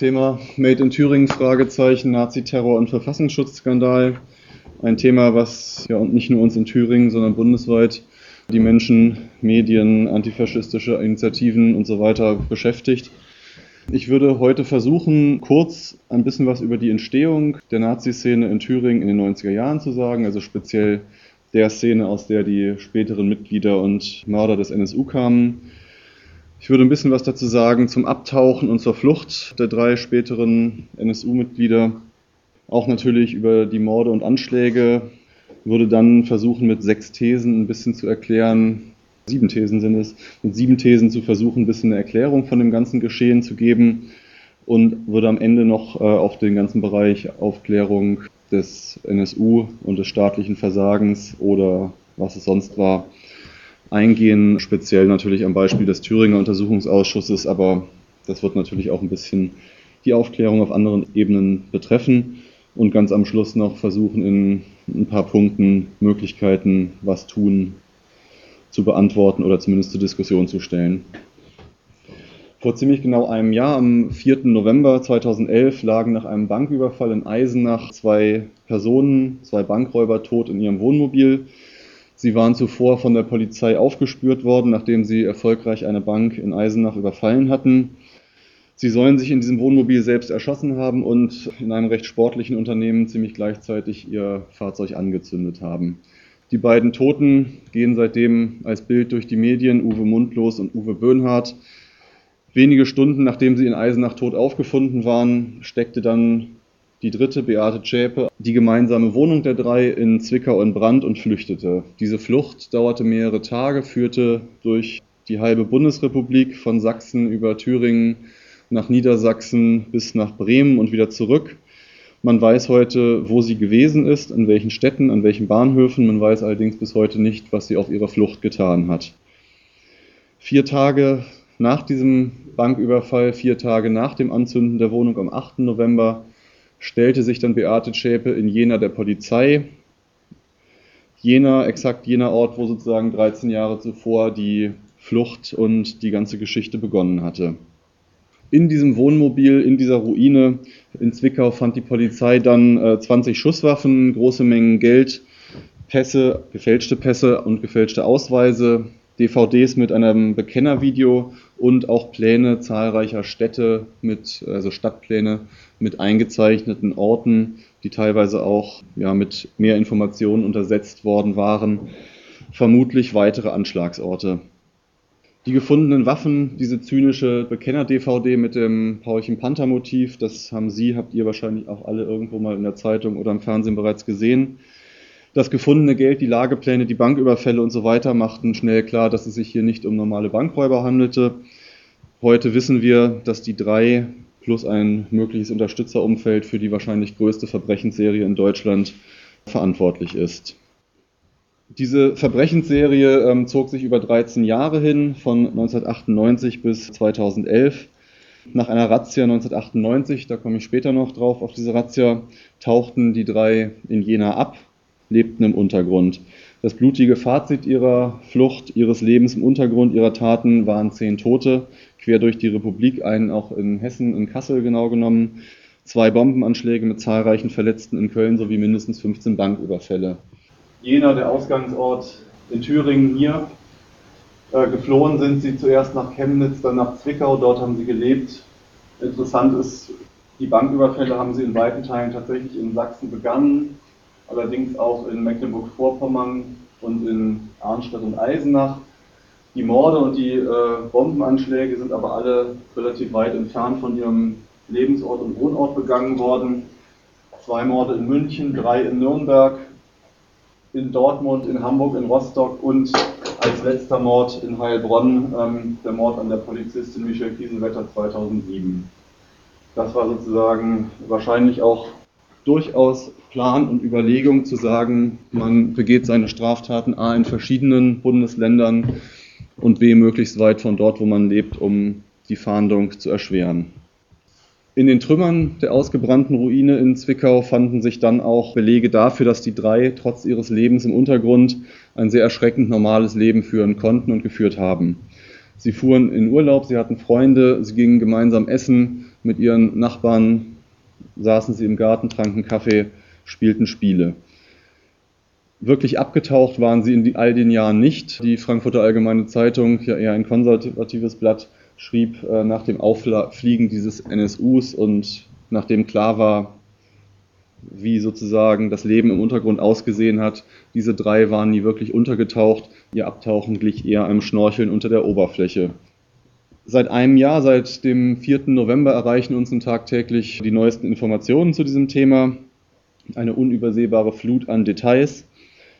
Thema Made in Thüringen, Fragezeichen, Nazi-Terror und Verfassungsschutzskandal. Ein Thema, was ja und nicht nur uns in Thüringen, sondern bundesweit die Menschen, Medien, antifaschistische Initiativen und so weiter beschäftigt. Ich würde heute versuchen, kurz ein bisschen was über die Entstehung der Nazi-Szene in Thüringen in den 90er Jahren zu sagen, also speziell der Szene, aus der die späteren Mitglieder und Mörder des NSU kamen. Ich würde ein bisschen was dazu sagen zum Abtauchen und zur Flucht der drei späteren NSU-Mitglieder. Auch natürlich über die Morde und Anschläge. Würde dann versuchen, mit sechs Thesen ein bisschen zu erklären, sieben Thesen sind es, mit sieben Thesen zu versuchen, ein bisschen eine Erklärung von dem ganzen Geschehen zu geben und würde am Ende noch äh, auf den ganzen Bereich Aufklärung des NSU und des staatlichen Versagens oder was es sonst war, eingehen, speziell natürlich am Beispiel des Thüringer Untersuchungsausschusses, aber das wird natürlich auch ein bisschen die Aufklärung auf anderen Ebenen betreffen und ganz am Schluss noch versuchen, in ein paar Punkten Möglichkeiten, was tun, zu beantworten oder zumindest zur Diskussion zu stellen. Vor ziemlich genau einem Jahr, am 4. November 2011, lagen nach einem Banküberfall in Eisenach zwei Personen, zwei Bankräuber tot in ihrem Wohnmobil. Sie waren zuvor von der Polizei aufgespürt worden, nachdem sie erfolgreich eine Bank in Eisenach überfallen hatten. Sie sollen sich in diesem Wohnmobil selbst erschossen haben und in einem recht sportlichen Unternehmen ziemlich gleichzeitig ihr Fahrzeug angezündet haben. Die beiden Toten gehen seitdem als Bild durch die Medien, Uwe Mundlos und Uwe Böhnhardt. Wenige Stunden nachdem sie in Eisenach tot aufgefunden waren, steckte dann die dritte, Beate Zschäpe, die gemeinsame Wohnung der drei in Zwickau in Brand und flüchtete. Diese Flucht dauerte mehrere Tage, führte durch die halbe Bundesrepublik von Sachsen über Thüringen nach Niedersachsen bis nach Bremen und wieder zurück. Man weiß heute, wo sie gewesen ist, an welchen Städten, an welchen Bahnhöfen. Man weiß allerdings bis heute nicht, was sie auf ihrer Flucht getan hat. Vier Tage nach diesem Banküberfall, vier Tage nach dem Anzünden der Wohnung am 8. November, stellte sich dann Beate Schäpe in Jena der Polizei. Jena, exakt jener Ort, wo sozusagen 13 Jahre zuvor die Flucht und die ganze Geschichte begonnen hatte. In diesem Wohnmobil, in dieser Ruine in Zwickau fand die Polizei dann äh, 20 Schusswaffen, große Mengen Geld, Pässe, gefälschte Pässe und gefälschte Ausweise, DVDs mit einem Bekennervideo und auch Pläne zahlreicher Städte mit, also Stadtpläne mit eingezeichneten Orten, die teilweise auch ja, mit mehr Informationen untersetzt worden waren. Vermutlich weitere Anschlagsorte. Die gefundenen Waffen, diese zynische Bekenner-DVD mit dem Paulchen Panther-Motiv, das haben Sie, habt ihr wahrscheinlich auch alle irgendwo mal in der Zeitung oder im Fernsehen bereits gesehen. Das gefundene Geld, die Lagepläne, die Banküberfälle und so weiter machten schnell klar, dass es sich hier nicht um normale Bankräuber handelte. Heute wissen wir, dass die drei plus ein mögliches Unterstützerumfeld für die wahrscheinlich größte Verbrechensserie in Deutschland verantwortlich ist. Diese Verbrechensserie ähm, zog sich über 13 Jahre hin, von 1998 bis 2011. Nach einer Razzia 1998, da komme ich später noch drauf, auf diese Razzia, tauchten die drei in Jena ab lebten im Untergrund. Das blutige Fazit ihrer Flucht, ihres Lebens im Untergrund, ihrer Taten waren zehn Tote, quer durch die Republik, einen auch in Hessen, in Kassel genau genommen, zwei Bombenanschläge mit zahlreichen Verletzten in Köln sowie mindestens 15 Banküberfälle. Jena, der Ausgangsort in Thüringen hier. Äh, geflohen sind sie zuerst nach Chemnitz, dann nach Zwickau, dort haben sie gelebt. Interessant ist, die Banküberfälle haben sie in weiten Teilen tatsächlich in Sachsen begangen, allerdings auch in Mecklenburg-Vorpommern und in Arnstadt und Eisenach. Die Morde und die äh, Bombenanschläge sind aber alle relativ weit entfernt von ihrem Lebensort und Wohnort begangen worden. Zwei Morde in München, drei in Nürnberg, in Dortmund, in Hamburg, in Rostock und als letzter Mord in Heilbronn ähm, der Mord an der Polizistin Michelle Kiesenwetter 2007. Das war sozusagen wahrscheinlich auch durchaus Plan und Überlegung zu sagen, man begeht seine Straftaten A in verschiedenen Bundesländern und B möglichst weit von dort, wo man lebt, um die Fahndung zu erschweren. In den Trümmern der ausgebrannten Ruine in Zwickau fanden sich dann auch Belege dafür, dass die drei trotz ihres Lebens im Untergrund ein sehr erschreckend normales Leben führen konnten und geführt haben. Sie fuhren in Urlaub, sie hatten Freunde, sie gingen gemeinsam essen, Mit ihren Nachbarn saßen sie im Garten, tranken Kaffee, spielten Spiele. Wirklich abgetaucht waren sie in all den Jahren nicht. Die Frankfurter Allgemeine Zeitung, ja eher ein konservatives Blatt, schrieb äh, nach dem Auffliegen dieses NSUs und nachdem klar war, wie sozusagen das Leben im Untergrund ausgesehen hat, diese drei waren nie wirklich untergetaucht. Ihr Abtauchen glich eher einem Schnorcheln unter der Oberfläche. Seit einem Jahr, seit dem 4. November, erreichen uns tagtäglich die neuesten Informationen zu diesem Thema. Eine unübersehbare Flut an Details.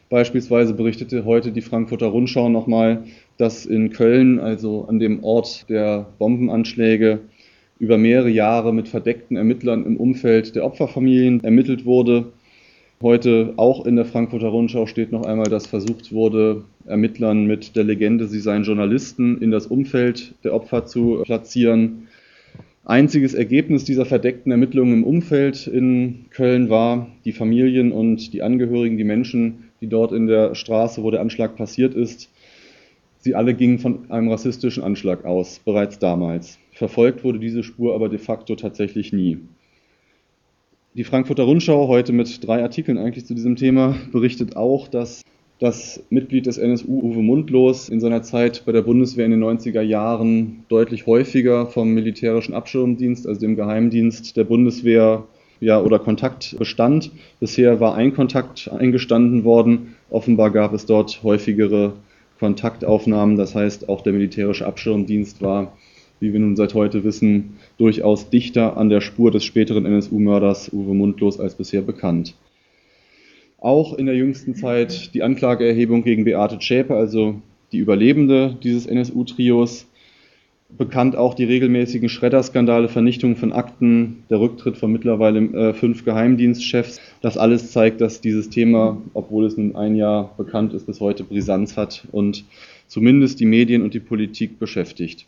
Beispielsweise berichtete heute die Frankfurter Rundschau nochmal, dass in Köln, also an dem Ort der Bombenanschläge, über mehrere Jahre mit verdeckten Ermittlern im Umfeld der Opferfamilien ermittelt wurde. Heute auch in der Frankfurter Rundschau steht noch einmal, dass versucht wurde, Ermittlern mit der Legende, sie seien Journalisten, in das Umfeld der Opfer zu platzieren. Einziges Ergebnis dieser verdeckten Ermittlungen im Umfeld in Köln war, die Familien und die Angehörigen, die Menschen, die dort in der Straße, wo der Anschlag passiert ist, sie alle gingen von einem rassistischen Anschlag aus, bereits damals. Verfolgt wurde diese Spur aber de facto tatsächlich nie. Die Frankfurter Rundschau, heute mit drei Artikeln eigentlich zu diesem Thema, berichtet auch, dass das Mitglied des NSU Uwe Mundlos in seiner Zeit bei der Bundeswehr in den 90er Jahren deutlich häufiger vom militärischen Abschirmdienst, also dem Geheimdienst der Bundeswehr, ja, oder Kontakt bestand. Bisher war ein Kontakt eingestanden worden. Offenbar gab es dort häufigere Kontaktaufnahmen. Das heißt, auch der militärische Abschirmdienst war wie wir nun seit heute wissen, durchaus dichter an der Spur des späteren NSU-Mörders Uwe Mundlos als bisher bekannt. Auch in der jüngsten Zeit die Anklageerhebung gegen Beate Zschäpe, also die Überlebende dieses NSU-Trios, bekannt auch die regelmäßigen Schredder-Skandale, Vernichtung von Akten, der Rücktritt von mittlerweile äh, fünf Geheimdienstchefs. Das alles zeigt, dass dieses Thema, obwohl es nun ein Jahr bekannt ist, bis heute Brisanz hat und zumindest die Medien und die Politik beschäftigt.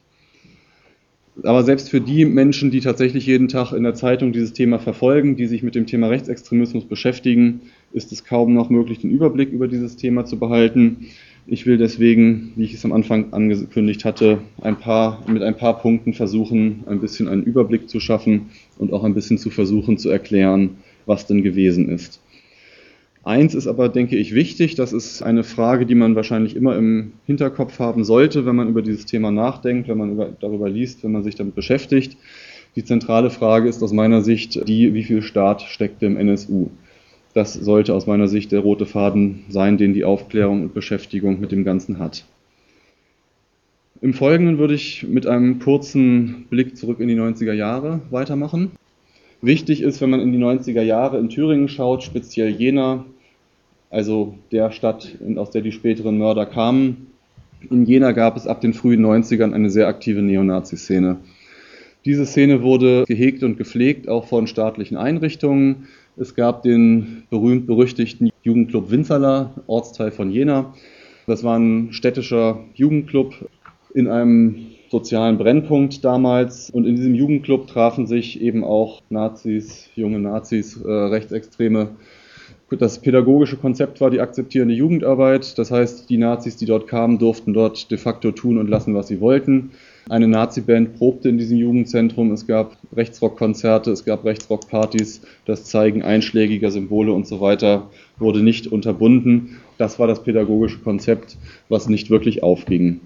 Aber selbst für die Menschen, die tatsächlich jeden Tag in der Zeitung dieses Thema verfolgen, die sich mit dem Thema Rechtsextremismus beschäftigen, ist es kaum noch möglich, den Überblick über dieses Thema zu behalten. Ich will deswegen, wie ich es am Anfang angekündigt hatte, ein paar, mit ein paar Punkten versuchen, ein bisschen einen Überblick zu schaffen und auch ein bisschen zu versuchen zu erklären, was denn gewesen ist. Eins ist aber, denke ich, wichtig. Das ist eine Frage, die man wahrscheinlich immer im Hinterkopf haben sollte, wenn man über dieses Thema nachdenkt, wenn man über, darüber liest, wenn man sich damit beschäftigt. Die zentrale Frage ist aus meiner Sicht die, wie viel Staat steckt im NSU? Das sollte aus meiner Sicht der rote Faden sein, den die Aufklärung und Beschäftigung mit dem Ganzen hat. Im Folgenden würde ich mit einem kurzen Blick zurück in die 90er Jahre weitermachen. Wichtig ist, wenn man in die 90er Jahre in Thüringen schaut, speziell Jena, also der Stadt, aus der die späteren Mörder kamen. In Jena gab es ab den frühen 90ern eine sehr aktive Neonazi-Szene. Diese Szene wurde gehegt und gepflegt, auch von staatlichen Einrichtungen. Es gab den berühmt-berüchtigten Jugendclub Winzerla, Ortsteil von Jena. Das war ein städtischer Jugendclub in einem sozialen Brennpunkt damals. Und in diesem Jugendclub trafen sich eben auch Nazis, junge Nazis, äh, Rechtsextreme. Das pädagogische Konzept war die akzeptierende Jugendarbeit. Das heißt, die Nazis, die dort kamen, durften dort de facto tun und lassen, was sie wollten. Eine Nazi-Band probte in diesem Jugendzentrum. Es gab Rechtsrock-Konzerte, es gab Rechtsrock-Partys. Das Zeigen einschlägiger Symbole und so weiter wurde nicht unterbunden. Das war das pädagogische Konzept, was nicht wirklich aufging.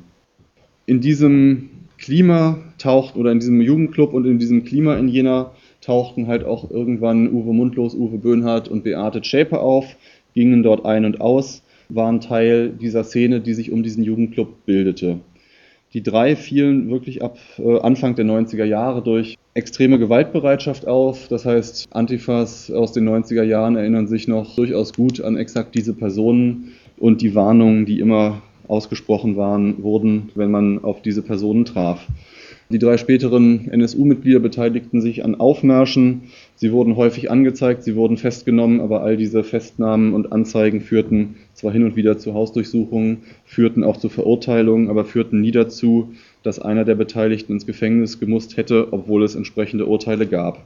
In diesem Klima taucht oder in diesem Jugendclub und in diesem Klima in Jena tauchten halt auch irgendwann Uwe Mundlos, Uwe Böhnhardt und Beate Schäpe auf, gingen dort ein und aus, waren Teil dieser Szene, die sich um diesen Jugendclub bildete. Die drei fielen wirklich ab äh, Anfang der 90er Jahre durch extreme Gewaltbereitschaft auf. Das heißt, Antifas aus den 90er Jahren erinnern sich noch durchaus gut an exakt diese Personen und die Warnungen, die immer ausgesprochen waren, wurden, wenn man auf diese Personen traf. Die drei späteren NSU-Mitglieder beteiligten sich an Aufmärschen. Sie wurden häufig angezeigt, sie wurden festgenommen, aber all diese Festnahmen und Anzeigen führten zwar hin und wieder zu Hausdurchsuchungen, führten auch zu Verurteilungen, aber führten nie dazu, dass einer der Beteiligten ins Gefängnis gemusst hätte, obwohl es entsprechende Urteile gab.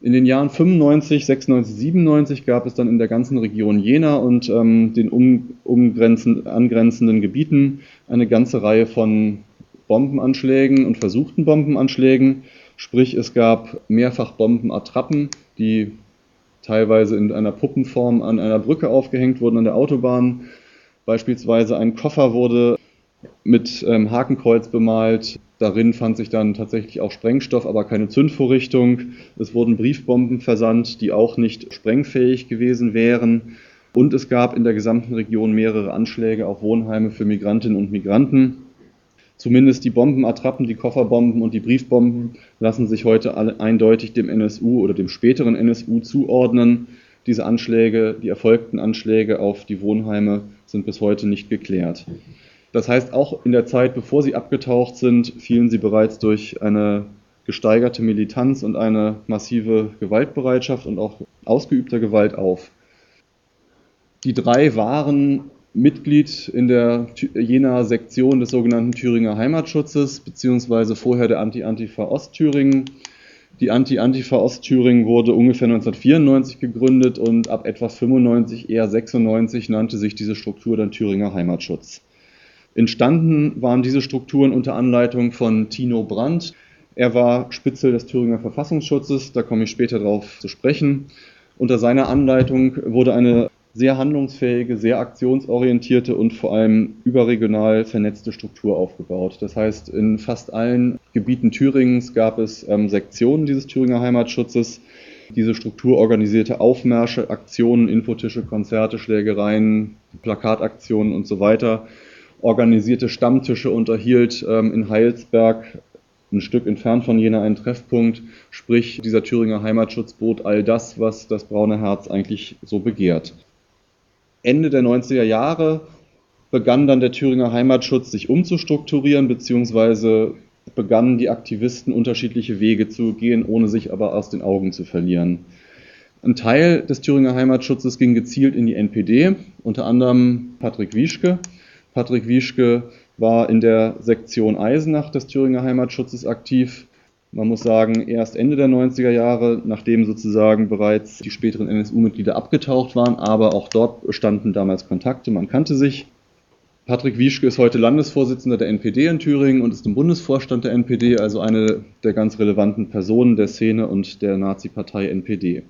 In den Jahren 95, 96, 97 gab es dann in der ganzen Region Jena und ähm, den um, angrenzenden Gebieten eine ganze Reihe von Bombenanschlägen und versuchten Bombenanschlägen. Sprich, es gab mehrfach Bombenattrappen, die teilweise in einer Puppenform an einer Brücke aufgehängt wurden an der Autobahn. Beispielsweise ein Koffer wurde mit ähm, Hakenkreuz bemalt. Darin fand sich dann tatsächlich auch Sprengstoff, aber keine Zündvorrichtung. Es wurden Briefbomben versandt, die auch nicht sprengfähig gewesen wären. Und es gab in der gesamten Region mehrere Anschläge auf Wohnheime für Migrantinnen und Migranten. Zumindest die Bombenattrappen, die Kofferbomben und die Briefbomben lassen sich heute alle eindeutig dem NSU oder dem späteren NSU zuordnen. Diese Anschläge, die erfolgten Anschläge auf die Wohnheime sind bis heute nicht geklärt. Das heißt, auch in der Zeit, bevor sie abgetaucht sind, fielen sie bereits durch eine gesteigerte Militanz und eine massive Gewaltbereitschaft und auch ausgeübter Gewalt auf. Die drei waren Mitglied in der jener Sektion des sogenannten Thüringer Heimatschutzes, beziehungsweise vorher der Anti-Antifa Ostthüringen. Die Anti-Antifa Ostthüringen wurde ungefähr 1994 gegründet und ab etwa 95, eher 96 nannte sich diese Struktur dann Thüringer Heimatschutz. Entstanden waren diese Strukturen unter Anleitung von Tino Brandt. Er war Spitzel des Thüringer Verfassungsschutzes, da komme ich später darauf zu sprechen. Unter seiner Anleitung wurde eine sehr handlungsfähige, sehr aktionsorientierte und vor allem überregional vernetzte Struktur aufgebaut. Das heißt, in fast allen Gebieten Thüringens gab es ähm, Sektionen dieses Thüringer Heimatschutzes. Diese Struktur organisierte Aufmärsche, Aktionen, Infotische, Konzerte, Schlägereien, Plakataktionen und so weiter, organisierte Stammtische, unterhielt ähm, in Heilsberg ein Stück entfernt von Jena einen Treffpunkt, sprich dieser Thüringer Heimatschutz bot all das, was das braune Herz eigentlich so begehrt. Ende der 90er Jahre begann dann der Thüringer Heimatschutz sich umzustrukturieren, beziehungsweise begannen die Aktivisten unterschiedliche Wege zu gehen, ohne sich aber aus den Augen zu verlieren. Ein Teil des Thüringer Heimatschutzes ging gezielt in die NPD, unter anderem Patrick Wieschke. Patrick Wieschke war in der Sektion Eisenach des Thüringer Heimatschutzes aktiv, man muss sagen, erst Ende der 90er Jahre, nachdem sozusagen bereits die späteren NSU-Mitglieder abgetaucht waren, aber auch dort standen damals Kontakte, man kannte sich. Patrick Wieschke ist heute Landesvorsitzender der NPD in Thüringen und ist im Bundesvorstand der NPD, also eine der ganz relevanten Personen der Szene und der Nazi-Partei NPD.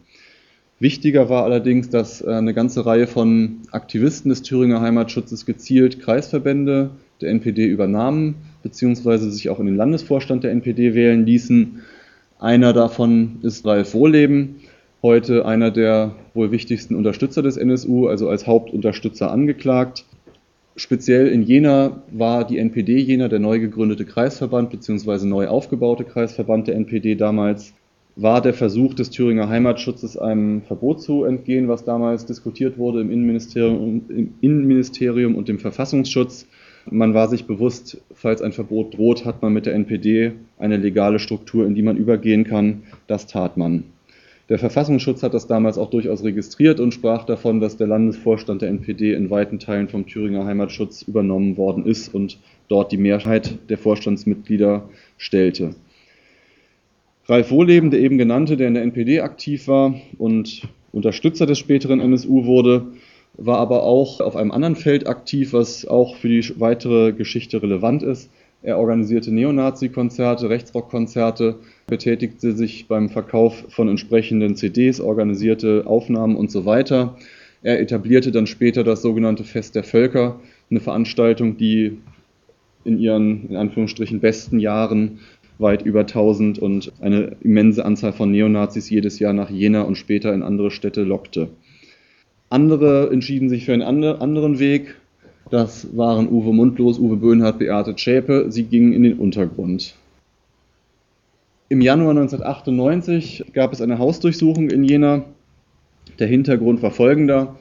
Wichtiger war allerdings, dass eine ganze Reihe von Aktivisten des Thüringer Heimatschutzes gezielt Kreisverbände der NPD übernahmen beziehungsweise sich auch in den Landesvorstand der NPD wählen ließen. Einer davon ist Ralf Wohleben, heute einer der wohl wichtigsten Unterstützer des NSU, also als Hauptunterstützer angeklagt. Speziell in Jena war die NPD Jena der neu gegründete Kreisverband bzw. neu aufgebaute Kreisverband der NPD damals, war der Versuch des Thüringer Heimatschutzes einem Verbot zu entgehen, was damals diskutiert wurde im Innenministerium, im Innenministerium und dem Verfassungsschutz. Man war sich bewusst, falls ein Verbot droht, hat man mit der NPD eine legale Struktur, in die man übergehen kann. Das tat man. Der Verfassungsschutz hat das damals auch durchaus registriert und sprach davon, dass der Landesvorstand der NPD in weiten Teilen vom Thüringer Heimatschutz übernommen worden ist und dort die Mehrheit der Vorstandsmitglieder stellte. Ralf Wohleben, der eben genannte, der in der NPD aktiv war und Unterstützer des späteren NSU wurde, war aber auch auf einem anderen Feld aktiv, was auch für die weitere Geschichte relevant ist. Er organisierte Neonazi-Konzerte, Rechtsrock-Konzerte, betätigte sich beim Verkauf von entsprechenden CDs, organisierte Aufnahmen und so weiter. Er etablierte dann später das sogenannte Fest der Völker, eine Veranstaltung, die in ihren in Anführungsstrichen besten Jahren weit über 1000 und eine immense Anzahl von Neonazis jedes Jahr nach Jena und später in andere Städte lockte. Andere entschieden sich für einen anderen Weg. Das waren Uwe Mundlos, Uwe Böhnhardt, Beate Zschäpe. Sie gingen in den Untergrund. Im Januar 1998 gab es eine Hausdurchsuchung in Jena. Der Hintergrund war folgender.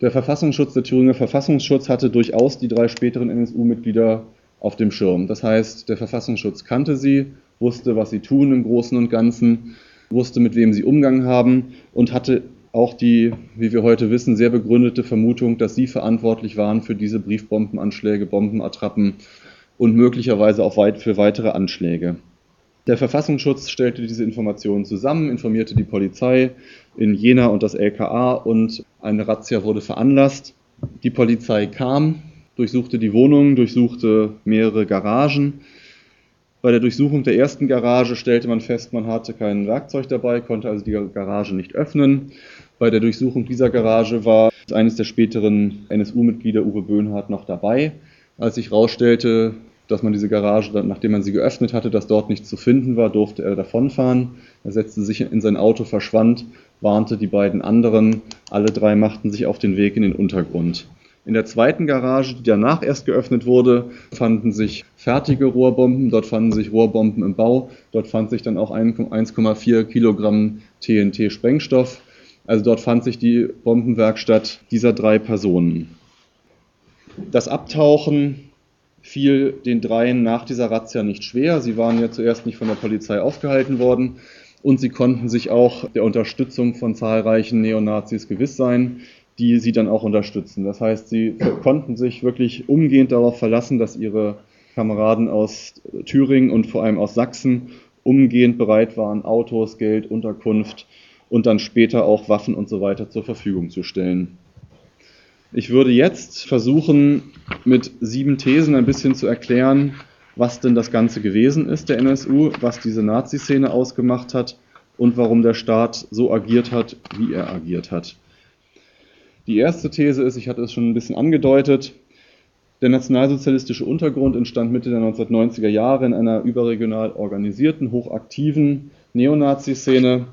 Der Verfassungsschutz, der Thüringer Verfassungsschutz hatte durchaus die drei späteren NSU-Mitglieder auf dem Schirm. Das heißt, der Verfassungsschutz kannte sie, wusste, was sie tun im Großen und Ganzen, wusste, mit wem sie Umgang haben und hatte auch die, wie wir heute wissen, sehr begründete Vermutung, dass sie verantwortlich waren für diese Briefbombenanschläge, Bombenattrappen und möglicherweise auch weit für weitere Anschläge. Der Verfassungsschutz stellte diese Informationen zusammen, informierte die Polizei in Jena und das LKA und eine Razzia wurde veranlasst. Die Polizei kam, durchsuchte die Wohnung, durchsuchte mehrere Garagen. Bei der Durchsuchung der ersten Garage stellte man fest, man hatte kein Werkzeug dabei, konnte also die Garage nicht öffnen. Bei der Durchsuchung dieser Garage war eines der späteren NSU-Mitglieder Uwe Böhnhardt noch dabei. Als sich herausstellte, dass man diese Garage, nachdem man sie geöffnet hatte, dass dort nichts zu finden war, durfte er davonfahren. Er setzte sich in sein Auto, verschwand, warnte die beiden anderen. Alle drei machten sich auf den Weg in den Untergrund. In der zweiten Garage, die danach erst geöffnet wurde, fanden sich fertige Rohrbomben, dort fanden sich Rohrbomben im Bau, dort fand sich dann auch 1,4 Kilogramm TNT-Sprengstoff. Also dort fand sich die Bombenwerkstatt dieser drei Personen. Das Abtauchen fiel den dreien nach dieser Razzia nicht schwer. Sie waren ja zuerst nicht von der Polizei aufgehalten worden und sie konnten sich auch der Unterstützung von zahlreichen Neonazis gewiss sein, die sie dann auch unterstützen. Das heißt, sie konnten sich wirklich umgehend darauf verlassen, dass ihre Kameraden aus Thüringen und vor allem aus Sachsen umgehend bereit waren, Autos, Geld, Unterkunft und dann später auch Waffen und so weiter zur Verfügung zu stellen. Ich würde jetzt versuchen, mit sieben Thesen ein bisschen zu erklären, was denn das Ganze gewesen ist, der NSU, was diese Nazi-Szene ausgemacht hat und warum der Staat so agiert hat, wie er agiert hat. Die erste These ist, ich hatte es schon ein bisschen angedeutet, der nationalsozialistische Untergrund entstand Mitte der 1990er Jahre in einer überregional organisierten, hochaktiven Neonazi-Szene.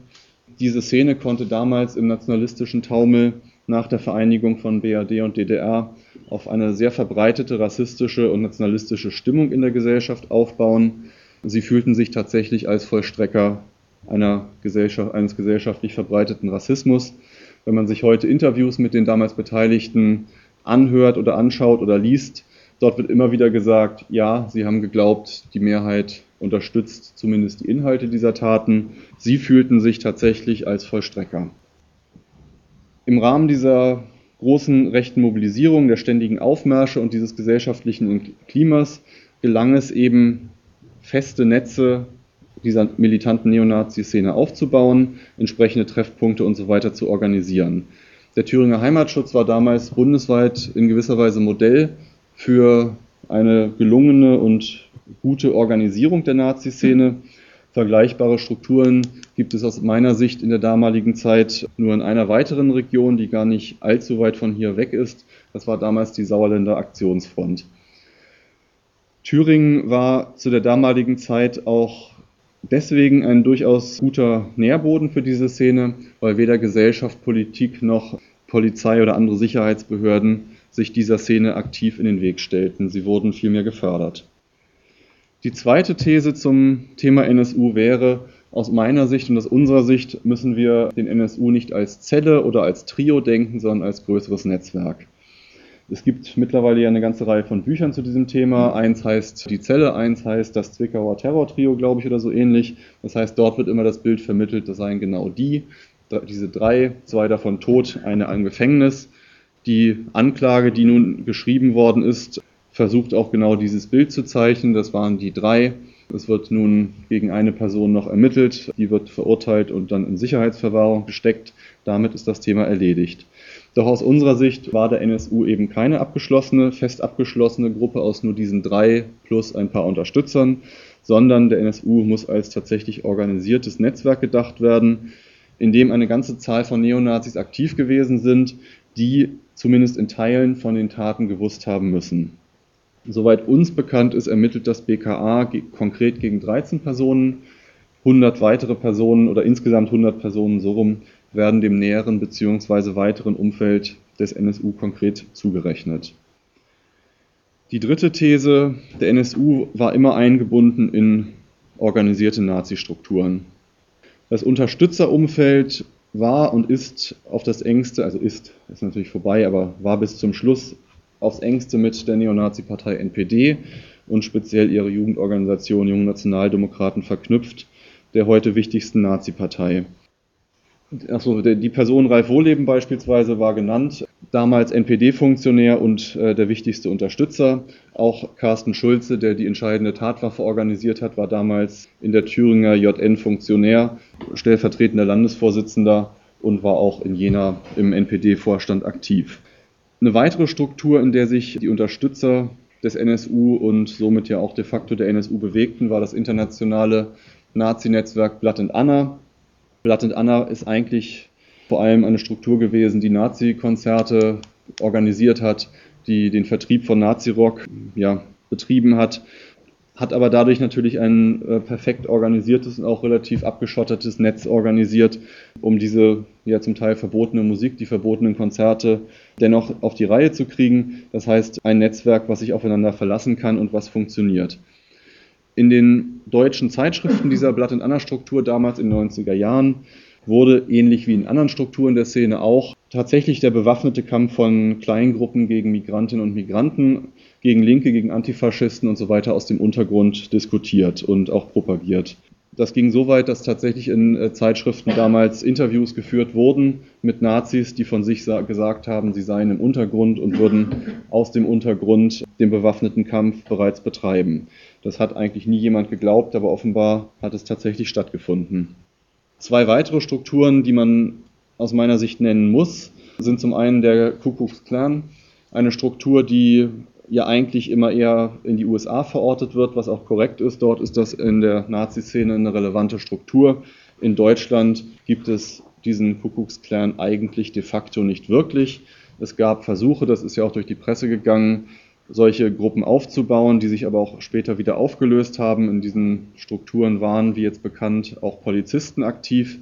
Diese Szene konnte damals im nationalistischen Taumel nach der Vereinigung von BRD und DDR auf eine sehr verbreitete rassistische und nationalistische Stimmung in der Gesellschaft aufbauen. Sie fühlten sich tatsächlich als Vollstrecker Gesellschaft, eines gesellschaftlich verbreiteten Rassismus. Wenn man sich heute Interviews mit den damals Beteiligten anhört oder anschaut oder liest, dort wird immer wieder gesagt, ja, sie haben geglaubt, die Mehrheit unterstützt zumindest die Inhalte dieser Taten. Sie fühlten sich tatsächlich als Vollstrecker. Im Rahmen dieser großen rechten Mobilisierung, der ständigen Aufmärsche und dieses gesellschaftlichen Klimas gelang es eben, feste Netze dieser militanten Neonazi-Szene aufzubauen, entsprechende Treffpunkte und so weiter zu organisieren. Der Thüringer Heimatschutz war damals bundesweit in gewisser Weise Modell für eine gelungene und gute Organisierung der Nazi-Szene. Vergleichbare Strukturen gibt es aus meiner Sicht in der damaligen Zeit nur in einer weiteren Region, die gar nicht allzu weit von hier weg ist. Das war damals die Sauerländer Aktionsfront. Thüringen war zu der damaligen Zeit auch deswegen ein durchaus guter Nährboden für diese Szene, weil weder Gesellschaft, Politik noch Polizei oder andere Sicherheitsbehörden sich dieser Szene aktiv in den Weg stellten. Sie wurden vielmehr gefördert. Die zweite These zum Thema NSU wäre, aus meiner Sicht und aus unserer Sicht müssen wir den NSU nicht als Zelle oder als Trio denken, sondern als größeres Netzwerk. Es gibt mittlerweile ja eine ganze Reihe von Büchern zu diesem Thema. Eins heißt Die Zelle, eins heißt das Zwickauer Terror-Trio, glaube ich, oder so ähnlich. Das heißt, dort wird immer das Bild vermittelt, das seien genau die, diese drei, zwei davon tot, eine im Gefängnis. Die Anklage, die nun geschrieben worden ist, versucht auch genau dieses Bild zu zeichnen. Das waren die drei. Es wird nun gegen eine Person noch ermittelt, die wird verurteilt und dann in Sicherheitsverwahrung gesteckt. Damit ist das Thema erledigt. Doch aus unserer Sicht war der NSU eben keine abgeschlossene, fest abgeschlossene Gruppe aus nur diesen drei plus ein paar Unterstützern, sondern der NSU muss als tatsächlich organisiertes Netzwerk gedacht werden, in dem eine ganze Zahl von Neonazis aktiv gewesen sind, die zumindest in Teilen von den Taten gewusst haben müssen. Soweit uns bekannt ist, ermittelt das BKA konkret gegen 13 Personen. 100 weitere Personen oder insgesamt 100 Personen so rum werden dem näheren bzw. weiteren Umfeld des NSU konkret zugerechnet. Die dritte These, der NSU war immer eingebunden in organisierte Nazi-Strukturen. Das Unterstützerumfeld war und ist auf das engste, also ist, ist natürlich vorbei, aber war bis zum Schluss aufs engste mit der Neonazi-Partei NPD und speziell ihre Jugendorganisation Jungen Nationaldemokraten verknüpft, der heute wichtigsten Nazi-Partei. Achso, die Person Ralf Wohleben beispielsweise war genannt, damals NPD-Funktionär und äh, der wichtigste Unterstützer. Auch Carsten Schulze, der die entscheidende Tatwaffe organisiert hat, war damals in der Thüringer JN Funktionär, stellvertretender Landesvorsitzender und war auch in Jena im NPD-Vorstand aktiv. Eine weitere Struktur, in der sich die Unterstützer des NSU und somit ja auch de facto der NSU bewegten, war das internationale Nazi-Netzwerk and Anna. Blood and Anna ist eigentlich vor allem eine Struktur gewesen, die Nazi-Konzerte organisiert hat, die den Vertrieb von Nazi-Rock ja, betrieben hat, hat aber dadurch natürlich ein äh, perfekt organisiertes und auch relativ abgeschottetes Netz organisiert, um diese ja zum Teil verbotene Musik, die verbotenen Konzerte dennoch auf die Reihe zu kriegen. Das heißt, ein Netzwerk, was sich aufeinander verlassen kann und was funktioniert. In den deutschen Zeitschriften dieser Blatt- und Anna-Struktur damals in den 90er Jahren wurde ähnlich wie in anderen Strukturen der Szene auch tatsächlich der bewaffnete Kampf von Kleingruppen gegen Migrantinnen und Migranten, gegen Linke, gegen Antifaschisten und so weiter aus dem Untergrund diskutiert und auch propagiert. Das ging so weit, dass tatsächlich in äh, Zeitschriften damals Interviews geführt wurden mit Nazis, die von sich gesagt haben, sie seien im Untergrund und würden aus dem Untergrund den bewaffneten Kampf bereits betreiben. Das hat eigentlich nie jemand geglaubt, aber offenbar hat es tatsächlich stattgefunden. Zwei weitere Strukturen, die man aus meiner Sicht nennen muss, sind zum einen der Ku Klux Klan, eine Struktur, die ja eigentlich immer eher in die USA verortet wird, was auch korrekt ist. Dort ist das in der Nazi-Szene eine relevante Struktur. In Deutschland gibt es diesen Ku Klux Klan eigentlich de facto nicht wirklich. Es gab Versuche, das ist ja auch durch die Presse gegangen, solche Gruppen aufzubauen, die sich aber auch später wieder aufgelöst haben. In diesen Strukturen waren, wie jetzt bekannt, auch Polizisten aktiv.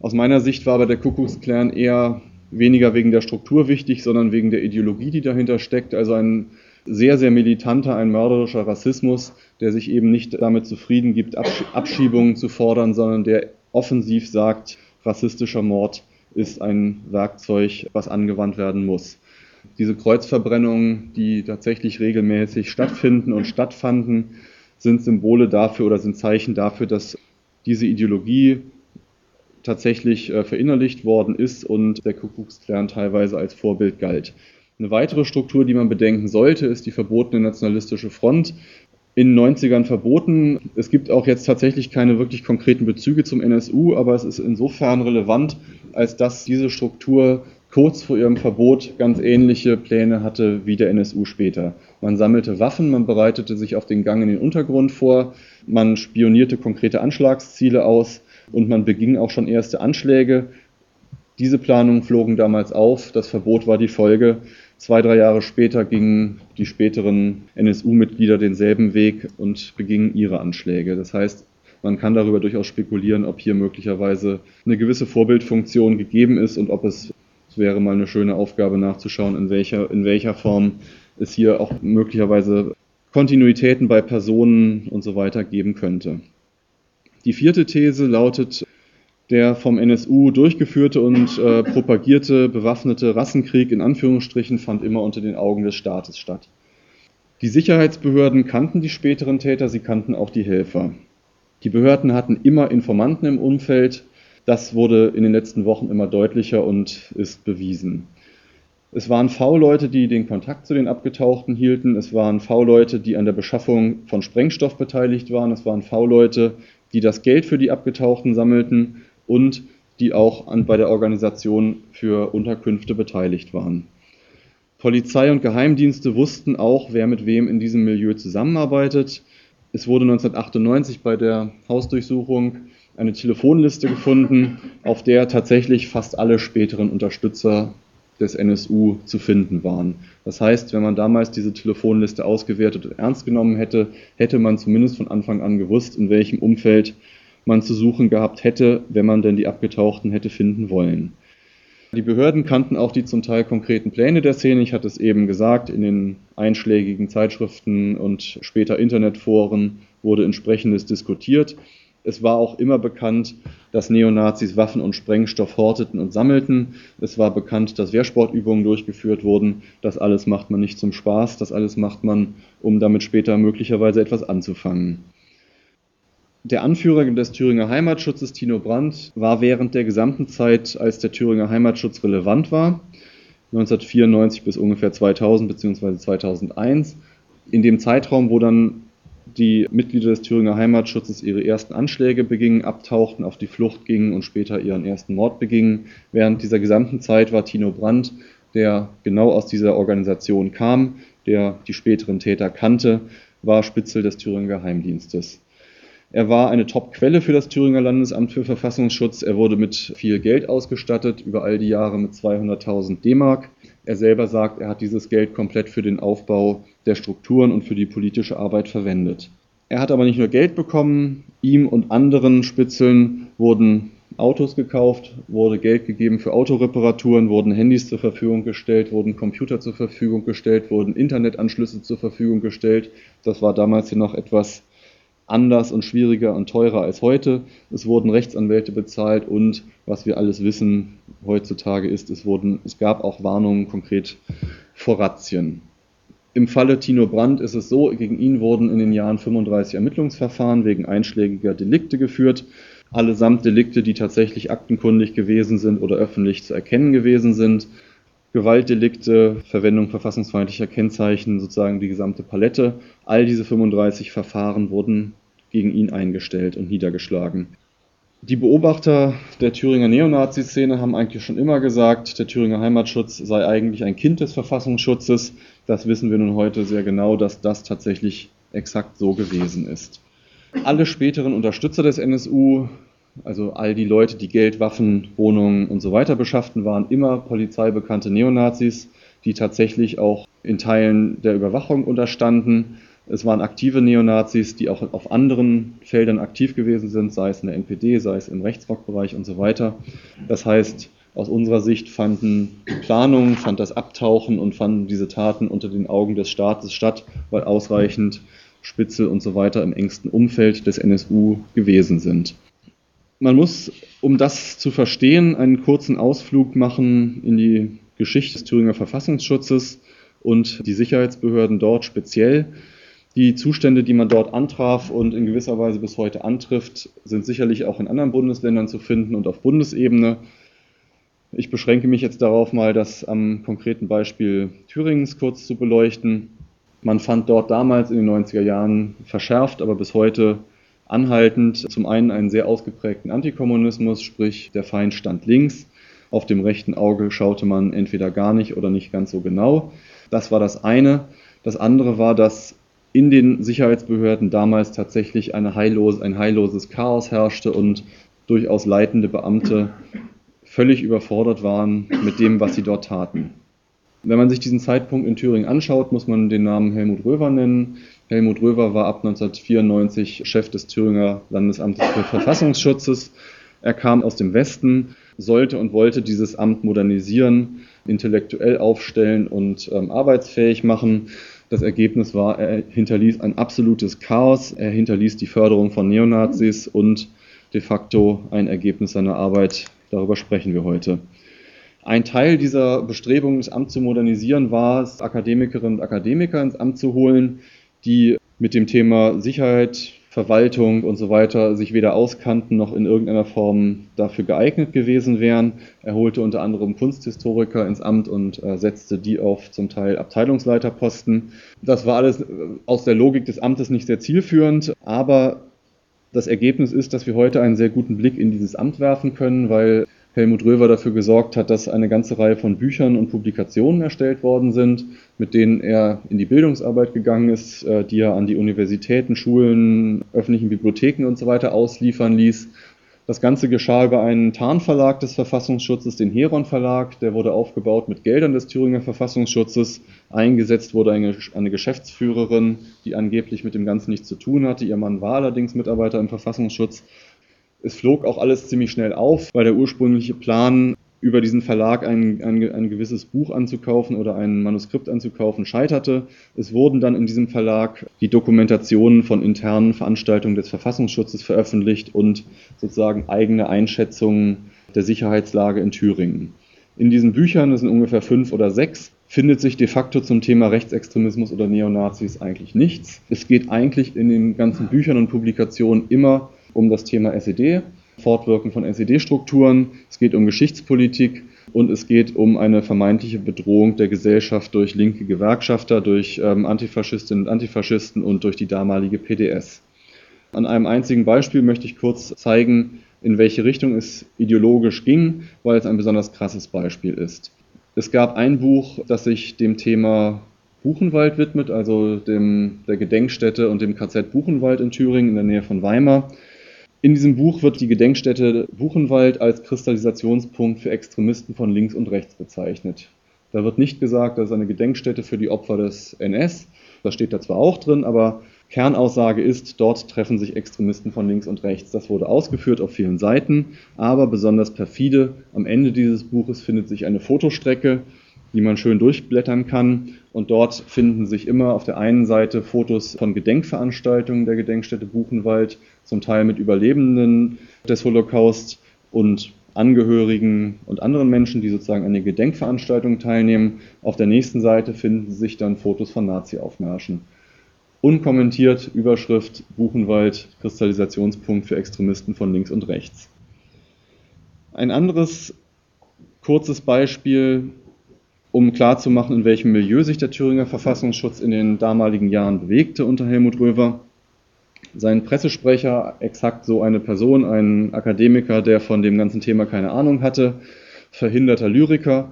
Aus meiner Sicht war aber der Kuckucksklan eher weniger wegen der Struktur wichtig, sondern wegen der Ideologie, die dahinter steckt. Also ein sehr, sehr militanter, ein mörderischer Rassismus, der sich eben nicht damit zufrieden gibt, Abschiebungen zu fordern, sondern der offensiv sagt, rassistischer Mord ist ein Werkzeug, was angewandt werden muss. Diese Kreuzverbrennungen, die tatsächlich regelmäßig stattfinden und stattfanden, sind Symbole dafür oder sind Zeichen dafür, dass diese Ideologie tatsächlich äh, verinnerlicht worden ist und der Kuckucksklan teilweise als Vorbild galt. Eine weitere Struktur, die man bedenken sollte, ist die verbotene nationalistische Front. In den 90ern verboten. Es gibt auch jetzt tatsächlich keine wirklich konkreten Bezüge zum NSU, aber es ist insofern relevant, als dass diese Struktur kurz vor ihrem Verbot ganz ähnliche Pläne hatte wie der NSU später. Man sammelte Waffen, man bereitete sich auf den Gang in den Untergrund vor, man spionierte konkrete Anschlagsziele aus und man beging auch schon erste Anschläge. Diese Planungen flogen damals auf, das Verbot war die Folge. Zwei, drei Jahre später gingen die späteren NSU-Mitglieder denselben Weg und begingen ihre Anschläge. Das heißt, man kann darüber durchaus spekulieren, ob hier möglicherweise eine gewisse Vorbildfunktion gegeben ist und ob es es wäre mal eine schöne Aufgabe nachzuschauen, in welcher, in welcher Form es hier auch möglicherweise Kontinuitäten bei Personen und so weiter geben könnte. Die vierte These lautet, der vom NSU durchgeführte und äh, propagierte bewaffnete Rassenkrieg in Anführungsstrichen fand immer unter den Augen des Staates statt. Die Sicherheitsbehörden kannten die späteren Täter, sie kannten auch die Helfer. Die Behörden hatten immer Informanten im Umfeld, das wurde in den letzten Wochen immer deutlicher und ist bewiesen. Es waren V-Leute, die den Kontakt zu den Abgetauchten hielten. Es waren V-Leute, die an der Beschaffung von Sprengstoff beteiligt waren. Es waren V-Leute, die das Geld für die Abgetauchten sammelten und die auch an, bei der Organisation für Unterkünfte beteiligt waren. Polizei und Geheimdienste wussten auch, wer mit wem in diesem Milieu zusammenarbeitet. Es wurde 1998 bei der Hausdurchsuchung eine Telefonliste gefunden, auf der tatsächlich fast alle späteren Unterstützer des NSU zu finden waren. Das heißt, wenn man damals diese Telefonliste ausgewertet und ernst genommen hätte, hätte man zumindest von Anfang an gewusst, in welchem Umfeld man zu suchen gehabt hätte, wenn man denn die Abgetauchten hätte finden wollen. Die Behörden kannten auch die zum Teil konkreten Pläne der Szene. Ich hatte es eben gesagt, in den einschlägigen Zeitschriften und später Internetforen wurde entsprechendes diskutiert. Es war auch immer bekannt, dass Neonazis Waffen und Sprengstoff horteten und sammelten. Es war bekannt, dass Wehrsportübungen durchgeführt wurden. Das alles macht man nicht zum Spaß, das alles macht man, um damit später möglicherweise etwas anzufangen. Der Anführer des Thüringer Heimatschutzes, Tino Brandt, war während der gesamten Zeit, als der Thüringer Heimatschutz relevant war, 1994 bis ungefähr 2000 bzw. 2001, in dem Zeitraum, wo dann die Mitglieder des Thüringer Heimatschutzes ihre ersten Anschläge begingen, abtauchten, auf die Flucht gingen und später ihren ersten Mord begingen. Während dieser gesamten Zeit war Tino Brandt, der genau aus dieser Organisation kam, der die späteren Täter kannte, war Spitzel des Thüringer Geheimdienstes. Er war eine Top-Quelle für das Thüringer Landesamt für Verfassungsschutz. Er wurde mit viel Geld ausgestattet, über all die Jahre mit 200.000 D-Mark. Er selber sagt, er hat dieses Geld komplett für den Aufbau der Strukturen und für die politische Arbeit verwendet. Er hat aber nicht nur Geld bekommen, ihm und anderen Spitzeln wurden Autos gekauft, wurde Geld gegeben für Autoreparaturen, wurden Handys zur Verfügung gestellt, wurden Computer zur Verfügung gestellt, wurden Internetanschlüsse zur Verfügung gestellt. Das war damals hier noch etwas anders und schwieriger und teurer als heute. Es wurden Rechtsanwälte bezahlt und was wir alles wissen heutzutage ist, es, wurden, es gab auch Warnungen konkret vor Razzien. Im Falle Tino Brandt ist es so, gegen ihn wurden in den Jahren 35 Ermittlungsverfahren wegen einschlägiger Delikte geführt. Allesamt Delikte, die tatsächlich aktenkundig gewesen sind oder öffentlich zu erkennen gewesen sind. Gewaltdelikte, Verwendung verfassungsfeindlicher Kennzeichen, sozusagen die gesamte Palette. All diese 35 Verfahren wurden gegen ihn eingestellt und niedergeschlagen. Die Beobachter der Thüringer Neonazi-Szene haben eigentlich schon immer gesagt, der Thüringer Heimatschutz sei eigentlich ein Kind des Verfassungsschutzes. Das wissen wir nun heute sehr genau, dass das tatsächlich exakt so gewesen ist. Alle späteren Unterstützer des NSU, also all die Leute, die Geld, Waffen, Wohnungen und so weiter beschafften, waren immer polizeibekannte Neonazis, die tatsächlich auch in Teilen der Überwachung unterstanden es waren aktive Neonazis, die auch auf anderen Feldern aktiv gewesen sind, sei es in der NPD, sei es im Rechtsrockbereich und so weiter. Das heißt, aus unserer Sicht fanden die Planungen, fand das Abtauchen und fanden diese Taten unter den Augen des Staates statt, weil ausreichend Spitzel und so weiter im engsten Umfeld des NSU gewesen sind. Man muss, um das zu verstehen, einen kurzen Ausflug machen in die Geschichte des Thüringer Verfassungsschutzes und die Sicherheitsbehörden dort speziell. Die Zustände, die man dort antraf und in gewisser Weise bis heute antrifft, sind sicherlich auch in anderen Bundesländern zu finden und auf Bundesebene. Ich beschränke mich jetzt darauf mal, das am konkreten Beispiel Thüringens kurz zu beleuchten. Man fand dort damals in den 90er Jahren verschärft, aber bis heute anhaltend zum einen einen sehr ausgeprägten Antikommunismus, sprich der Feind stand links. Auf dem rechten Auge schaute man entweder gar nicht oder nicht ganz so genau. Das war das eine. Das andere war, dass in den Sicherheitsbehörden damals tatsächlich eine heillos, ein heilloses Chaos herrschte und durchaus leitende Beamte völlig überfordert waren mit dem, was sie dort taten. Wenn man sich diesen Zeitpunkt in Thüringen anschaut, muss man den Namen Helmut Röver nennen. Helmut Röver war ab 1994 Chef des Thüringer Landesamtes für Verfassungsschutzes. Er kam aus dem Westen, sollte und wollte dieses Amt modernisieren, intellektuell aufstellen und ähm, arbeitsfähig machen. Das Ergebnis war, er hinterließ ein absolutes Chaos, er hinterließ die Förderung von Neonazis und de facto ein Ergebnis seiner Arbeit. Darüber sprechen wir heute. Ein Teil dieser Bestrebungen, das Amt zu modernisieren, war es, Akademikerinnen und Akademiker ins Amt zu holen, die mit dem Thema Sicherheit, Verwaltung und so weiter sich weder auskannten noch in irgendeiner Form dafür geeignet gewesen wären. Er holte unter anderem Kunsthistoriker ins Amt und äh, setzte die auf zum Teil Abteilungsleiterposten. Das war alles äh, aus der Logik des Amtes nicht sehr zielführend, aber das Ergebnis ist, dass wir heute einen sehr guten Blick in dieses Amt werfen können, weil Helmut Röver dafür gesorgt hat, dass eine ganze Reihe von Büchern und Publikationen erstellt worden sind, mit denen er in die Bildungsarbeit gegangen ist, äh, die er an die Universitäten, Schulen, öffentlichen Bibliotheken und so weiter ausliefern ließ. Das Ganze geschah über einen Tarnverlag des Verfassungsschutzes, den Heron Verlag. Der wurde aufgebaut mit Geldern des Thüringer Verfassungsschutzes. Eingesetzt wurde eine, eine Geschäftsführerin, die angeblich mit dem Ganzen nichts zu tun hatte. Ihr Mann war allerdings Mitarbeiter im Verfassungsschutz. Es flog auch alles ziemlich schnell auf, weil der ursprüngliche Plan, über diesen Verlag ein, ein, ein gewisses Buch anzukaufen oder ein Manuskript anzukaufen, scheiterte. Es wurden dann in diesem Verlag die Dokumentationen von internen Veranstaltungen des Verfassungsschutzes veröffentlicht und sozusagen eigene Einschätzungen der Sicherheitslage in Thüringen. In diesen Büchern, das sind ungefähr fünf oder sechs, findet sich de facto zum Thema Rechtsextremismus oder Neonazis eigentlich nichts. Es geht eigentlich in den ganzen Büchern und Publikationen immer um das Thema SED, Fortwirken von SED-Strukturen, es geht um Geschichtspolitik und es geht um eine vermeintliche Bedrohung der Gesellschaft durch linke Gewerkschafter, durch ähm, Antifaschistinnen und Antifaschisten und durch die damalige PDS. An einem einzigen Beispiel möchte ich kurz zeigen, in welche Richtung es ideologisch ging, weil es ein besonders krasses Beispiel ist. Es gab ein Buch, das sich dem Thema Buchenwald widmet, also dem, der Gedenkstätte und dem KZ Buchenwald in Thüringen in der Nähe von Weimar. In diesem Buch wird die Gedenkstätte Buchenwald als Kristallisationspunkt für Extremisten von links und rechts bezeichnet. Da wird nicht gesagt, das ist eine Gedenkstätte für die Opfer des NS. Das steht da zwar auch drin, aber Kernaussage ist, dort treffen sich Extremisten von links und rechts. Das wurde ausgeführt auf vielen Seiten, aber besonders perfide. Am Ende dieses Buches findet sich eine Fotostrecke, die man schön durchblättern kann. Und dort finden sich immer auf der einen Seite Fotos von Gedenkveranstaltungen der Gedenkstätte Buchenwald, zum Teil mit Überlebenden des Holocaust und Angehörigen und anderen Menschen, die sozusagen an den Gedenkveranstaltungen teilnehmen. Auf der nächsten Seite finden sich dann Fotos von Nazi-Aufmärschen unkommentiert Überschrift Buchenwald Kristallisationspunkt für Extremisten von links und rechts. Ein anderes kurzes Beispiel, um klarzumachen, in welchem Milieu sich der Thüringer Verfassungsschutz in den damaligen Jahren bewegte unter Helmut Röver. Sein Pressesprecher, exakt so eine Person, ein Akademiker, der von dem ganzen Thema keine Ahnung hatte, verhinderter Lyriker,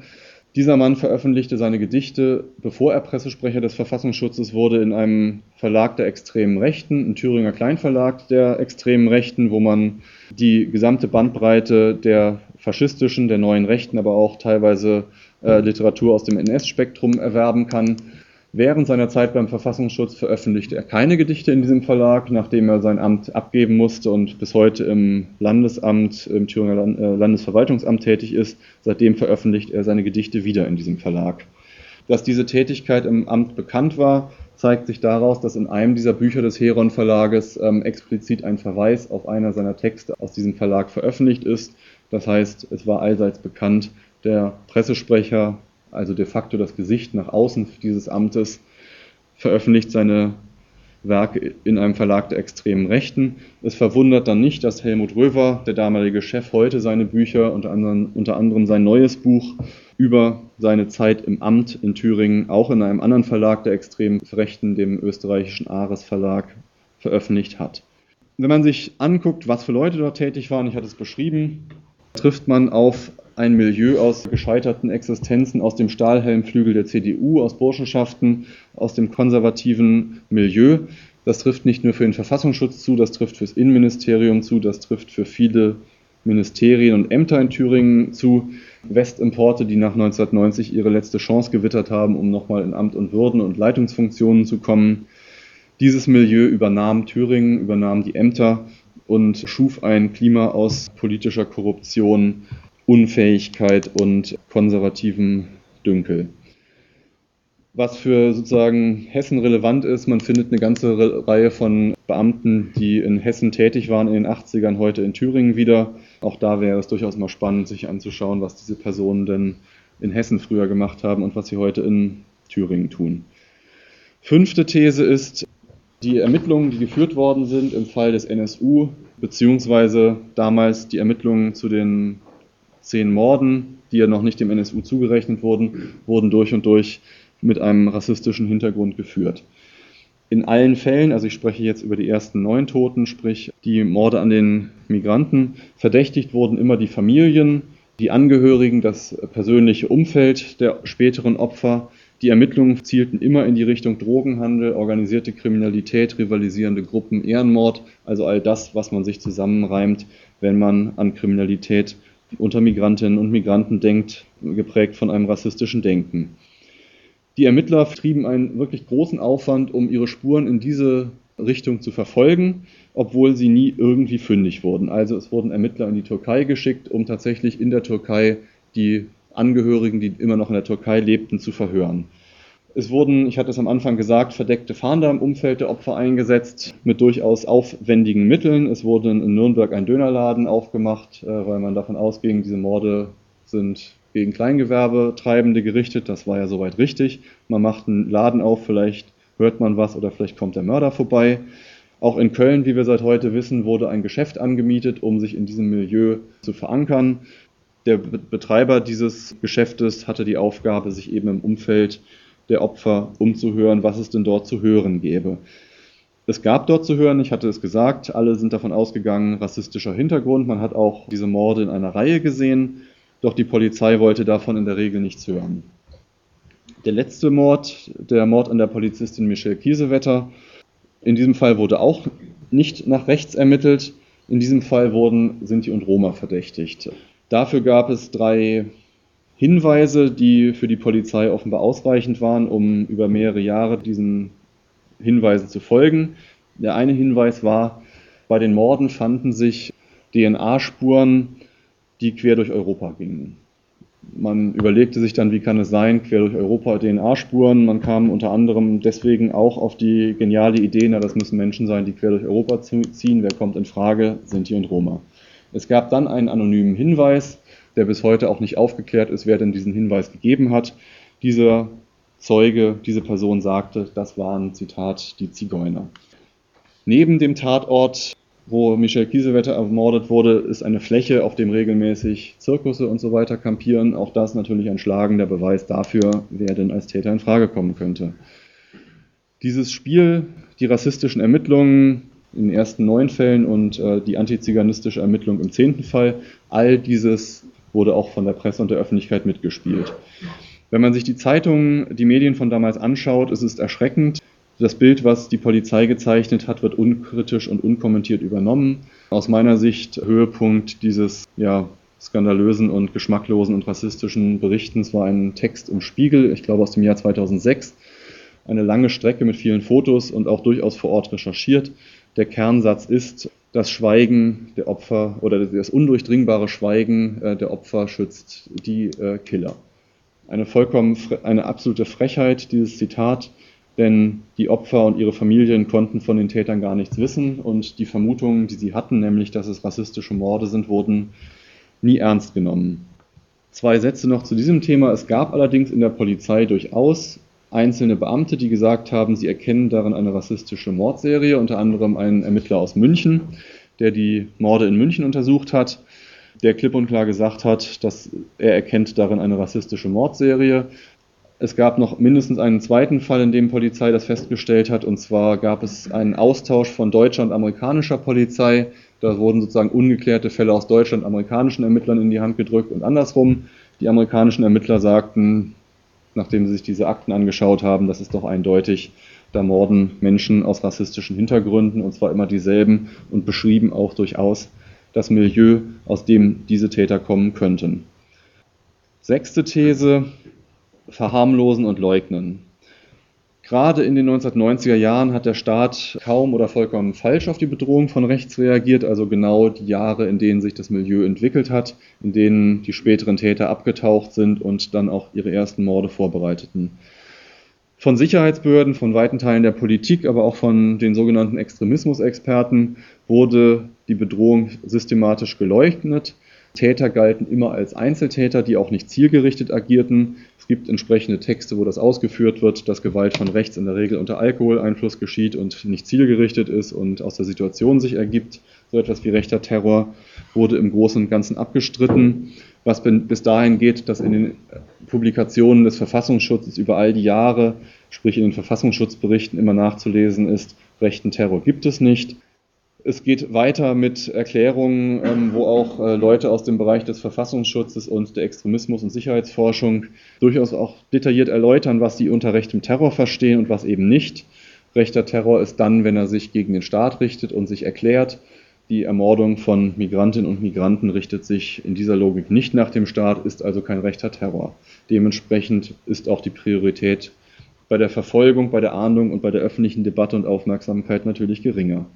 dieser Mann veröffentlichte seine Gedichte, bevor er Pressesprecher des Verfassungsschutzes wurde, in einem Verlag der extremen Rechten, ein Thüringer Kleinverlag der extremen Rechten, wo man die gesamte Bandbreite der faschistischen, der neuen Rechten, aber auch teilweise äh, Literatur aus dem NS-Spektrum erwerben kann. Während seiner Zeit beim Verfassungsschutz veröffentlichte er keine Gedichte in diesem Verlag, nachdem er sein Amt abgeben musste und bis heute im Landesamt, im Thüringer äh, Landesverwaltungsamt tätig ist. Seitdem veröffentlicht er seine Gedichte wieder in diesem Verlag. Dass diese Tätigkeit im Amt bekannt war, zeigt sich daraus, dass in einem dieser Bücher des Heron Verlages ähm, explizit ein Verweis auf einer seiner Texte aus diesem Verlag veröffentlicht ist. Das heißt, es war allseits bekannt, der Pressesprecher also de facto das Gesicht nach außen dieses Amtes, veröffentlicht seine Werke in einem Verlag der extremen Rechten. Es verwundert dann nicht, dass Helmut Röver, der damalige Chef, heute seine Bücher, unter anderem, unter anderem sein neues Buch über seine Zeit im Amt in Thüringen, auch in einem anderen Verlag der extremen Rechten, dem österreichischen Ares Verlag, veröffentlicht hat. Wenn man sich anguckt, was für Leute dort tätig waren, ich hatte es beschrieben, trifft man auf ein Milieu aus gescheiterten Existenzen, aus dem Stahlhelmflügel der CDU, aus Burschenschaften, aus dem konservativen Milieu. Das trifft nicht nur für den Verfassungsschutz zu, das trifft fürs Innenministerium zu, das trifft für viele Ministerien und Ämter in Thüringen zu. Westimporte, die nach 1990 ihre letzte Chance gewittert haben, um nochmal in Amt und Würden und Leitungsfunktionen zu kommen. Dieses Milieu übernahm Thüringen, übernahm die Ämter und schuf ein Klima aus politischer Korruption, Unfähigkeit und konservativem Dünkel. Was für sozusagen Hessen relevant ist, man findet eine ganze Reihe von Beamten, die in Hessen tätig waren in den 80ern, heute in Thüringen wieder. Auch da wäre es durchaus mal spannend, sich anzuschauen, was diese Personen denn in Hessen früher gemacht haben und was sie heute in Thüringen tun. Fünfte These ist, die Ermittlungen, die geführt worden sind im Fall des NSU, beziehungsweise damals die Ermittlungen zu den zehn Morden, die ja noch nicht dem NSU zugerechnet wurden, wurden durch und durch mit einem rassistischen Hintergrund geführt. In allen Fällen, also ich spreche jetzt über die ersten neun Toten, sprich die Morde an den Migranten, verdächtigt wurden immer die Familien, die Angehörigen, das persönliche Umfeld der späteren Opfer. Die Ermittlungen zielten immer in die Richtung Drogenhandel, organisierte Kriminalität, rivalisierende Gruppen, Ehrenmord, also all das, was man sich zusammenreimt, wenn man an Kriminalität unter Migrantinnen und Migranten denkt, geprägt von einem rassistischen Denken. Die Ermittler trieben einen wirklich großen Aufwand, um ihre Spuren in diese Richtung zu verfolgen, obwohl sie nie irgendwie fündig wurden. Also es wurden Ermittler in die Türkei geschickt, um tatsächlich in der Türkei die Angehörigen, die immer noch in der Türkei lebten, zu verhören. Es wurden, ich hatte es am Anfang gesagt, verdeckte Fahnder im Umfeld der Opfer eingesetzt mit durchaus aufwendigen Mitteln. Es wurde in Nürnberg ein Dönerladen aufgemacht, äh, weil man davon ausging, diese Morde sind gegen Kleingewerbetreibende gerichtet. Das war ja soweit richtig. Man macht einen Laden auf, vielleicht hört man was oder vielleicht kommt der Mörder vorbei. Auch in Köln, wie wir seit heute wissen, wurde ein Geschäft angemietet, um sich in diesem Milieu zu verankern. Der Betreiber dieses Geschäftes hatte die Aufgabe, sich eben im Umfeld der Opfer umzuhören, was es denn dort zu hören gäbe. Es gab dort zu hören, ich hatte es gesagt, alle sind davon ausgegangen, rassistischer Hintergrund. Man hat auch diese Morde in einer Reihe gesehen, doch die Polizei wollte davon in der Regel nichts hören. Der letzte Mord, der Mord an der Polizistin Michelle Kiesewetter. In diesem Fall wurde auch nicht nach rechts ermittelt. In diesem Fall wurden Sinti und Roma verdächtigt. Dafür gab es drei Hinweise, die für die Polizei offenbar ausreichend waren, um über mehrere Jahre diesen Hinweisen zu folgen. Der eine Hinweis war, bei den Morden fanden sich DNA-Spuren, die quer durch Europa gingen. Man überlegte sich dann, wie kann es sein, quer durch Europa DNA-Spuren. Man kam unter anderem deswegen auch auf die geniale Idee, na, das müssen Menschen sein, die quer durch Europa ziehen. Wer kommt in Frage? Sinti und Roma. Es gab dann einen anonymen Hinweis, der bis heute auch nicht aufgeklärt ist, wer denn diesen Hinweis gegeben hat. Dieser Zeuge, diese Person sagte, das waren, Zitat, die Zigeuner. Neben dem Tatort wo Michel Kiesewetter ermordet wurde, ist eine Fläche, auf dem regelmäßig Zirkusse und so weiter kampieren. Auch das natürlich ein schlagender Beweis dafür, wer denn als Täter in Frage kommen könnte. Dieses Spiel, die rassistischen Ermittlungen in den ersten neun Fällen und äh, die antiziganistische Ermittlung im zehnten Fall, all dieses wurde auch von der Presse und der Öffentlichkeit mitgespielt. Wenn man sich die Zeitungen, die Medien von damals anschaut, ist es erschreckend, das Bild, was die Polizei gezeichnet hat, wird unkritisch und unkommentiert übernommen. Aus meiner Sicht Höhepunkt dieses ja, skandalösen und geschmacklosen und rassistischen Berichtens war ein Text im Spiegel, ich glaube aus dem Jahr 2006. Eine lange Strecke mit vielen Fotos und auch durchaus vor Ort recherchiert. Der Kernsatz ist, das Schweigen der Opfer oder das undurchdringbare Schweigen äh, der Opfer schützt die äh, Killer. Eine vollkommen, eine absolute Frechheit, dieses Zitat denn die Opfer und ihre Familien konnten von den Tätern gar nichts wissen und die Vermutungen, die sie hatten, nämlich dass es rassistische Morde sind, wurden nie ernst genommen. Zwei Sätze noch zu diesem Thema. Es gab allerdings in der Polizei durchaus einzelne Beamte, die gesagt haben, sie erkennen darin eine rassistische Mordserie, unter anderem einen Ermittler aus München, der die Morde in München untersucht hat, der klipp und klar gesagt hat, dass er erkennt darin eine rassistische Mordserie. Es gab noch mindestens einen zweiten Fall, in dem Polizei das festgestellt hat. Und zwar gab es einen Austausch von deutscher und amerikanischer Polizei. Da wurden sozusagen ungeklärte Fälle aus Deutschland amerikanischen Ermittlern in die Hand gedrückt und andersrum. Die amerikanischen Ermittler sagten, nachdem sie sich diese Akten angeschaut haben, das ist doch eindeutig, da morden Menschen aus rassistischen Hintergründen und zwar immer dieselben und beschrieben auch durchaus das Milieu, aus dem diese Täter kommen könnten. Sechste These, verharmlosen und leugnen. Gerade in den 1990er Jahren hat der Staat kaum oder vollkommen falsch auf die Bedrohung von rechts reagiert, also genau die Jahre, in denen sich das Milieu entwickelt hat, in denen die späteren Täter abgetaucht sind und dann auch ihre ersten Morde vorbereiteten. Von Sicherheitsbehörden, von weiten Teilen der Politik, aber auch von den sogenannten Extremismusexperten wurde die Bedrohung systematisch geleugnet. Täter galten immer als Einzeltäter, die auch nicht zielgerichtet agierten. Es gibt entsprechende Texte, wo das ausgeführt wird, dass Gewalt von rechts in der Regel unter Alkoholeinfluss geschieht und nicht zielgerichtet ist und aus der Situation sich ergibt. So etwas wie rechter Terror wurde im Großen und Ganzen abgestritten, was bis dahin geht, dass in den Publikationen des Verfassungsschutzes über all die Jahre, sprich in den Verfassungsschutzberichten immer nachzulesen ist, rechten Terror gibt es nicht. Es geht weiter mit Erklärungen, ähm, wo auch äh, Leute aus dem Bereich des Verfassungsschutzes und der Extremismus- und Sicherheitsforschung durchaus auch detailliert erläutern, was sie unter rechtem Terror verstehen und was eben nicht. Rechter Terror ist dann, wenn er sich gegen den Staat richtet und sich erklärt. Die Ermordung von Migrantinnen und Migranten richtet sich in dieser Logik nicht nach dem Staat, ist also kein rechter Terror. Dementsprechend ist auch die Priorität bei der Verfolgung, bei der Ahndung und bei der öffentlichen Debatte und Aufmerksamkeit natürlich geringer.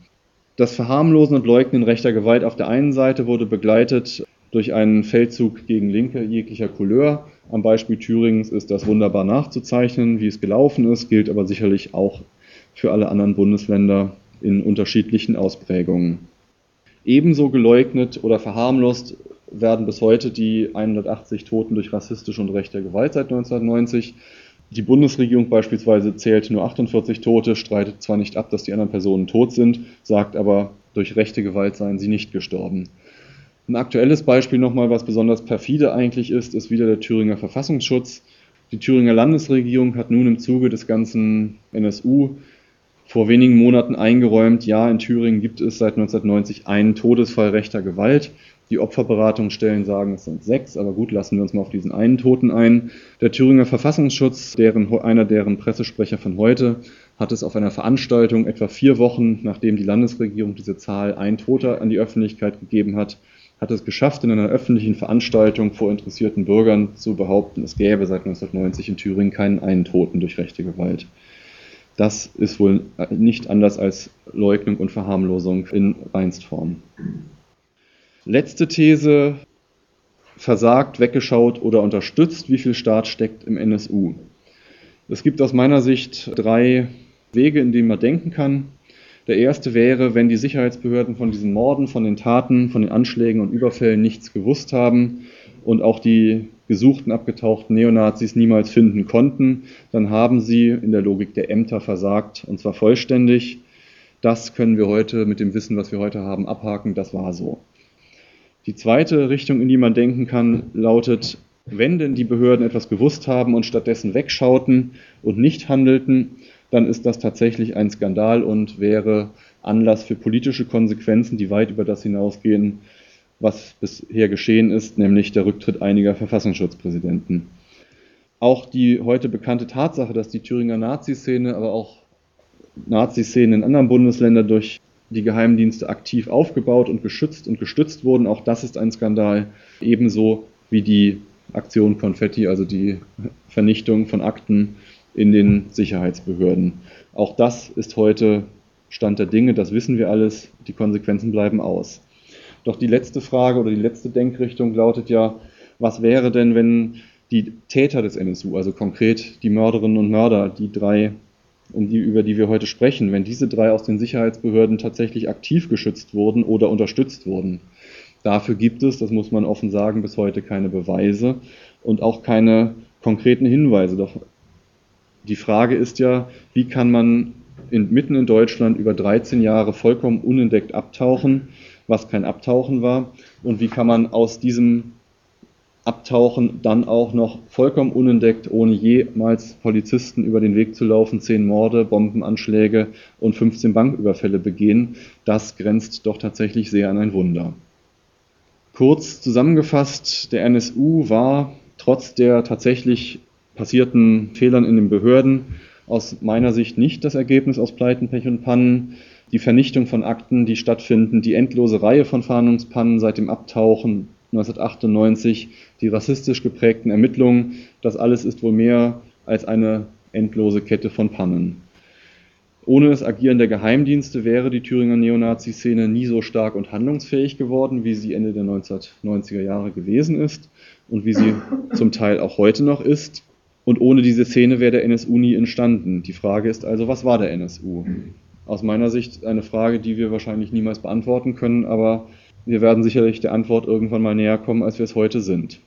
Das Verharmlosen und Leugnen rechter Gewalt auf der einen Seite wurde begleitet durch einen Feldzug gegen Linke jeglicher Couleur. Am Beispiel Thüringens ist das wunderbar nachzuzeichnen, wie es gelaufen ist, gilt aber sicherlich auch für alle anderen Bundesländer in unterschiedlichen Ausprägungen. Ebenso geleugnet oder verharmlost werden bis heute die 180 Toten durch rassistische und rechte Gewalt seit 1990. Die Bundesregierung beispielsweise zählt nur 48 Tote, streitet zwar nicht ab, dass die anderen Personen tot sind, sagt aber, durch rechte Gewalt seien sie nicht gestorben. Ein aktuelles Beispiel nochmal, was besonders perfide eigentlich ist, ist wieder der Thüringer Verfassungsschutz. Die Thüringer Landesregierung hat nun im Zuge des ganzen NSU vor wenigen Monaten eingeräumt, ja, in Thüringen gibt es seit 1990 einen Todesfall rechter Gewalt. Die Opferberatungsstellen sagen, es sind sechs, aber gut, lassen wir uns mal auf diesen einen Toten ein. Der Thüringer Verfassungsschutz, deren, einer deren Pressesprecher von heute, hat es auf einer Veranstaltung etwa vier Wochen, nachdem die Landesregierung diese Zahl ein Toter an die Öffentlichkeit gegeben hat, hat es geschafft, in einer öffentlichen Veranstaltung vor interessierten Bürgern zu behaupten, es gäbe seit 1990 in Thüringen keinen einen Toten durch rechte Gewalt. Das ist wohl nicht anders als Leugnung und Verharmlosung in Reinstform. Letzte These, versagt, weggeschaut oder unterstützt, wie viel Staat steckt im NSU. Es gibt aus meiner Sicht drei Wege, in denen man denken kann. Der erste wäre, wenn die Sicherheitsbehörden von diesen Morden, von den Taten, von den Anschlägen und Überfällen nichts gewusst haben und auch die gesuchten, abgetauchten Neonazis niemals finden konnten, dann haben sie in der Logik der Ämter versagt, und zwar vollständig. Das können wir heute mit dem Wissen, was wir heute haben, abhaken. Das war so. Die zweite Richtung, in die man denken kann, lautet, wenn denn die Behörden etwas gewusst haben und stattdessen wegschauten und nicht handelten, dann ist das tatsächlich ein Skandal und wäre Anlass für politische Konsequenzen, die weit über das hinausgehen, was bisher geschehen ist, nämlich der Rücktritt einiger Verfassungsschutzpräsidenten. Auch die heute bekannte Tatsache, dass die Thüringer Nazi-Szene, aber auch Nazi-Szenen in anderen Bundesländern durch die Geheimdienste aktiv aufgebaut und geschützt und gestützt wurden. Auch das ist ein Skandal, ebenso wie die Aktion Konfetti, also die Vernichtung von Akten in den Sicherheitsbehörden. Auch das ist heute Stand der Dinge, das wissen wir alles, die Konsequenzen bleiben aus. Doch die letzte Frage oder die letzte Denkrichtung lautet ja, was wäre denn, wenn die Täter des NSU, also konkret die Mörderinnen und Mörder, die drei die, über die wir heute sprechen, wenn diese drei aus den Sicherheitsbehörden tatsächlich aktiv geschützt wurden oder unterstützt wurden. Dafür gibt es, das muss man offen sagen, bis heute keine Beweise und auch keine konkreten Hinweise. Doch die Frage ist ja, wie kann man in, mitten in Deutschland über 13 Jahre vollkommen unentdeckt abtauchen, was kein Abtauchen war, und wie kann man aus diesem abtauchen, dann auch noch vollkommen unentdeckt, ohne jemals Polizisten über den Weg zu laufen, zehn Morde, Bombenanschläge und 15 Banküberfälle begehen. Das grenzt doch tatsächlich sehr an ein Wunder. Kurz zusammengefasst, der NSU war trotz der tatsächlich passierten Fehlern in den Behörden aus meiner Sicht nicht das Ergebnis aus Pleiten, Pech und Pannen. Die Vernichtung von Akten, die stattfinden, die endlose Reihe von Fahndungspannen seit dem Abtauchen 1998, die rassistisch geprägten Ermittlungen, das alles ist wohl mehr als eine endlose Kette von Pannen. Ohne das Agieren der Geheimdienste wäre die Thüringer Neonazi-Szene nie so stark und handlungsfähig geworden, wie sie Ende der 1990er Jahre gewesen ist und wie sie zum Teil auch heute noch ist. Und ohne diese Szene wäre der NSU nie entstanden. Die Frage ist also, was war der NSU? Aus meiner Sicht eine Frage, die wir wahrscheinlich niemals beantworten können, aber wir werden sicherlich der Antwort irgendwann mal näher kommen, als wir es heute sind.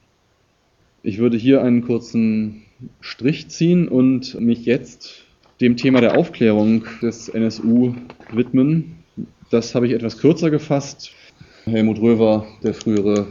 Ich würde hier einen kurzen Strich ziehen und mich jetzt dem Thema der Aufklärung des NSU widmen. Das habe ich etwas kürzer gefasst. Helmut Röver, der frühere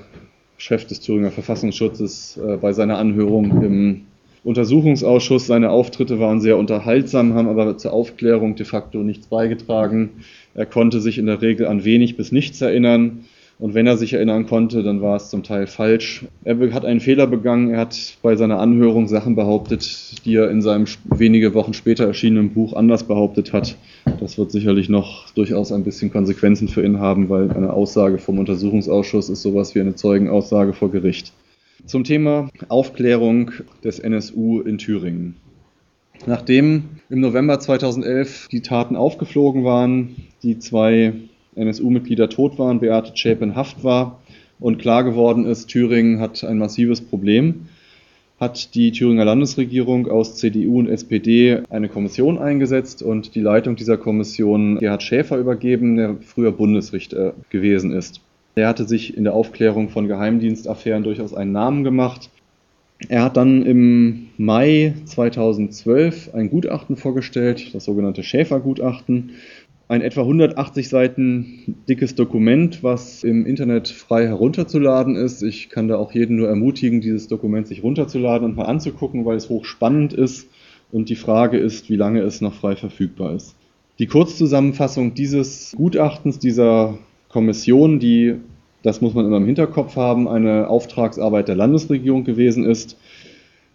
Chef des Thüringer Verfassungsschutzes, äh, bei seiner Anhörung im Untersuchungsausschuss. Seine Auftritte waren sehr unterhaltsam, haben aber zur Aufklärung de facto nichts beigetragen. Er konnte sich in der Regel an wenig bis nichts erinnern. Und wenn er sich erinnern konnte, dann war es zum Teil falsch. Er hat einen Fehler begangen. Er hat bei seiner Anhörung Sachen behauptet, die er in seinem wenige Wochen später erschienenen Buch anders behauptet hat. Das wird sicherlich noch durchaus ein bisschen Konsequenzen für ihn haben, weil eine Aussage vom Untersuchungsausschuss ist sowas wie eine Zeugenaussage vor Gericht. Zum Thema Aufklärung des NSU in Thüringen. Nachdem im November 2011 die Taten aufgeflogen waren, die zwei NSU-Mitglieder tot waren, Beate Zschäpe in Haft war und klar geworden ist, Thüringen hat ein massives Problem, hat die Thüringer Landesregierung aus CDU und SPD eine Kommission eingesetzt und die Leitung dieser Kommission Gerhard Schäfer übergeben, der früher Bundesrichter gewesen ist. Er hatte sich in der Aufklärung von Geheimdienstaffären durchaus einen Namen gemacht. Er hat dann im Mai 2012 ein Gutachten vorgestellt, das sogenannte Schäfer-Gutachten, ein etwa 180 Seiten dickes Dokument, was im Internet frei herunterzuladen ist. Ich kann da auch jeden nur ermutigen, dieses Dokument sich runterzuladen und mal anzugucken, weil es hochspannend ist und die Frage ist, wie lange es noch frei verfügbar ist. Die Kurzzusammenfassung dieses Gutachtens, dieser Kommission, die das muss man immer im Hinterkopf haben, eine Auftragsarbeit der Landesregierung gewesen ist.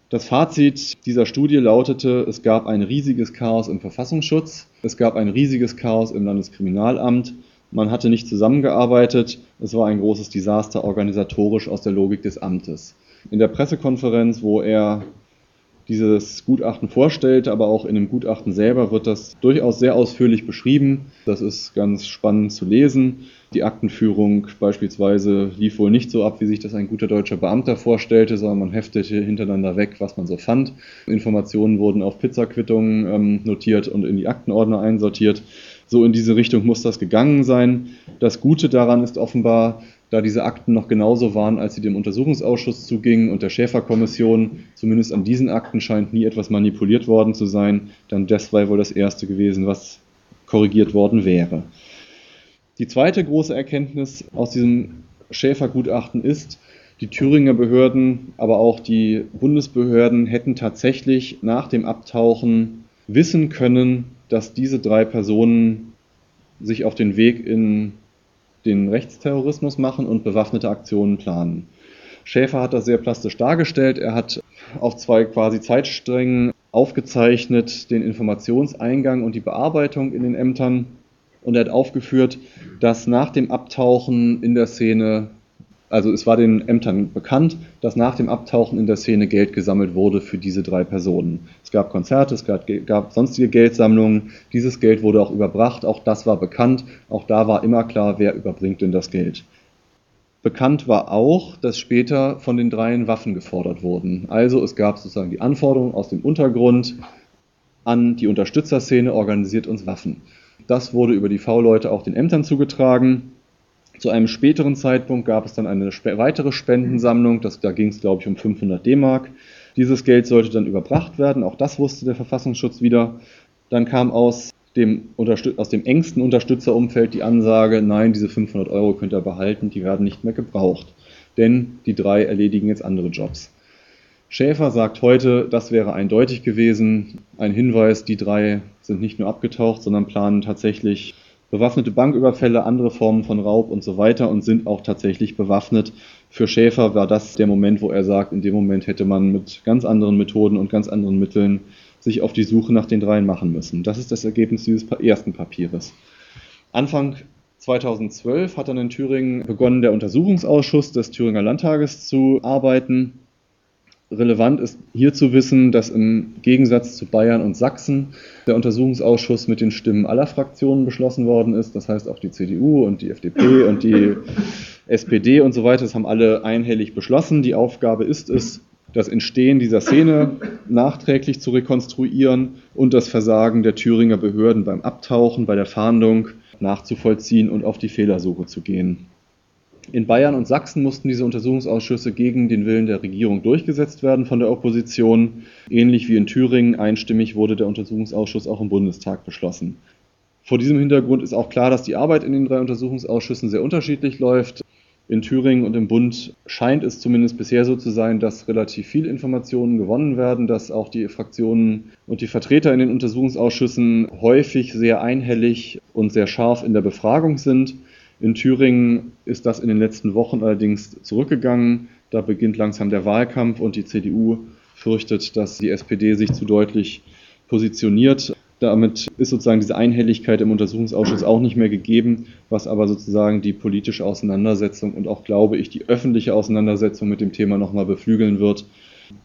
Das Fazit dieser Studie lautete, es gab ein riesiges Chaos im Verfassungsschutz, es gab ein riesiges Chaos im Landeskriminalamt, man hatte nicht zusammengearbeitet, es war ein großes Desaster organisatorisch aus der Logik des Amtes. In der Pressekonferenz, wo er dieses Gutachten vorstellt, aber auch in dem Gutachten selber wird das durchaus sehr ausführlich beschrieben. Das ist ganz spannend zu lesen. Die Aktenführung beispielsweise lief wohl nicht so ab, wie sich das ein guter deutscher Beamter vorstellte, sondern man heftete hintereinander weg, was man so fand. Informationen wurden auf Pizzaquittungen ähm, notiert und in die Aktenordner einsortiert. So in diese Richtung muss das gegangen sein. Das Gute daran ist offenbar, da diese Akten noch genauso waren, als sie dem Untersuchungsausschuss zugingen und der Schäferkommission, zumindest an diesen Akten scheint nie etwas manipuliert worden zu sein, dann das war wohl das erste gewesen, was korrigiert worden wäre. Die zweite große Erkenntnis aus diesem Schäfergutachten ist, die Thüringer Behörden, aber auch die Bundesbehörden hätten tatsächlich nach dem Abtauchen wissen können, dass diese drei Personen sich auf den Weg in den Rechtsterrorismus machen und bewaffnete Aktionen planen. Schäfer hat das sehr plastisch dargestellt. Er hat auf zwei quasi Zeitsträngen aufgezeichnet den Informationseingang und die Bearbeitung in den Ämtern. Und er hat aufgeführt, dass nach dem Abtauchen in der Szene also es war den Ämtern bekannt, dass nach dem Abtauchen in der Szene Geld gesammelt wurde für diese drei Personen. Es gab Konzerte, es gab, gab, sonstige Geldsammlungen, dieses Geld wurde auch überbracht, auch das war bekannt, auch da war immer klar, wer überbringt denn das Geld. Bekannt war auch, dass später von den dreien Waffen gefordert wurden. Also es gab sozusagen die Anforderung aus dem Untergrund an die Unterstützerszene, organisiert uns Waffen. Das wurde über die V-Leute auch den Ämtern zugetragen. Zu einem späteren Zeitpunkt gab es dann eine weitere Spendensammlung, das, da ging es, glaube ich, um 500 D-Mark. Dieses Geld sollte dann überbracht werden, auch das wusste der Verfassungsschutz wieder. Dann kam aus dem, aus dem engsten Unterstützerumfeld die Ansage, nein, diese 500 Euro könnt ihr behalten, die werden nicht mehr gebraucht, denn die drei erledigen jetzt andere Jobs. Schäfer sagt heute, das wäre eindeutig gewesen, ein Hinweis, die drei sind nicht nur abgetaucht, sondern planen tatsächlich bewaffnete Banküberfälle, andere Formen von Raub und so weiter und sind auch tatsächlich bewaffnet. Für Schäfer war das der Moment, wo er sagt, in dem Moment hätte man mit ganz anderen Methoden und ganz anderen Mitteln sich auf die Suche nach den dreien machen müssen. Das ist das Ergebnis dieses ersten Papieres. Anfang 2012 hat dann in Thüringen begonnen, der Untersuchungsausschuss des Thüringer Landtages zu arbeiten. Relevant ist hier zu wissen, dass im Gegensatz zu Bayern und Sachsen der Untersuchungsausschuss mit den Stimmen aller Fraktionen beschlossen worden ist. Das heißt auch die CDU und die FDP und die SPD und so weiter, das haben alle einhellig beschlossen. Die Aufgabe ist es, das Entstehen dieser Szene nachträglich zu rekonstruieren und das Versagen der Thüringer Behörden beim Abtauchen, bei der Fahndung nachzuvollziehen und auf die Fehlersuche zu gehen. In Bayern und Sachsen mussten diese Untersuchungsausschüsse gegen den Willen der Regierung durchgesetzt werden von der Opposition. Ähnlich wie in Thüringen einstimmig wurde der Untersuchungsausschuss auch im Bundestag beschlossen. Vor diesem Hintergrund ist auch klar, dass die Arbeit in den drei Untersuchungsausschüssen sehr unterschiedlich läuft. In Thüringen und im Bund scheint es zumindest bisher so zu sein, dass relativ viel Informationen gewonnen werden, dass auch die Fraktionen und die Vertreter in den Untersuchungsausschüssen häufig sehr einhellig und sehr scharf in der Befragung sind. In Thüringen ist das in den letzten Wochen allerdings zurückgegangen. Da beginnt langsam der Wahlkampf und die CDU fürchtet, dass die SPD sich zu deutlich positioniert. Damit ist sozusagen diese Einhelligkeit im Untersuchungsausschuss auch nicht mehr gegeben, was aber sozusagen die politische Auseinandersetzung und auch, glaube ich, die öffentliche Auseinandersetzung mit dem Thema nochmal beflügeln wird,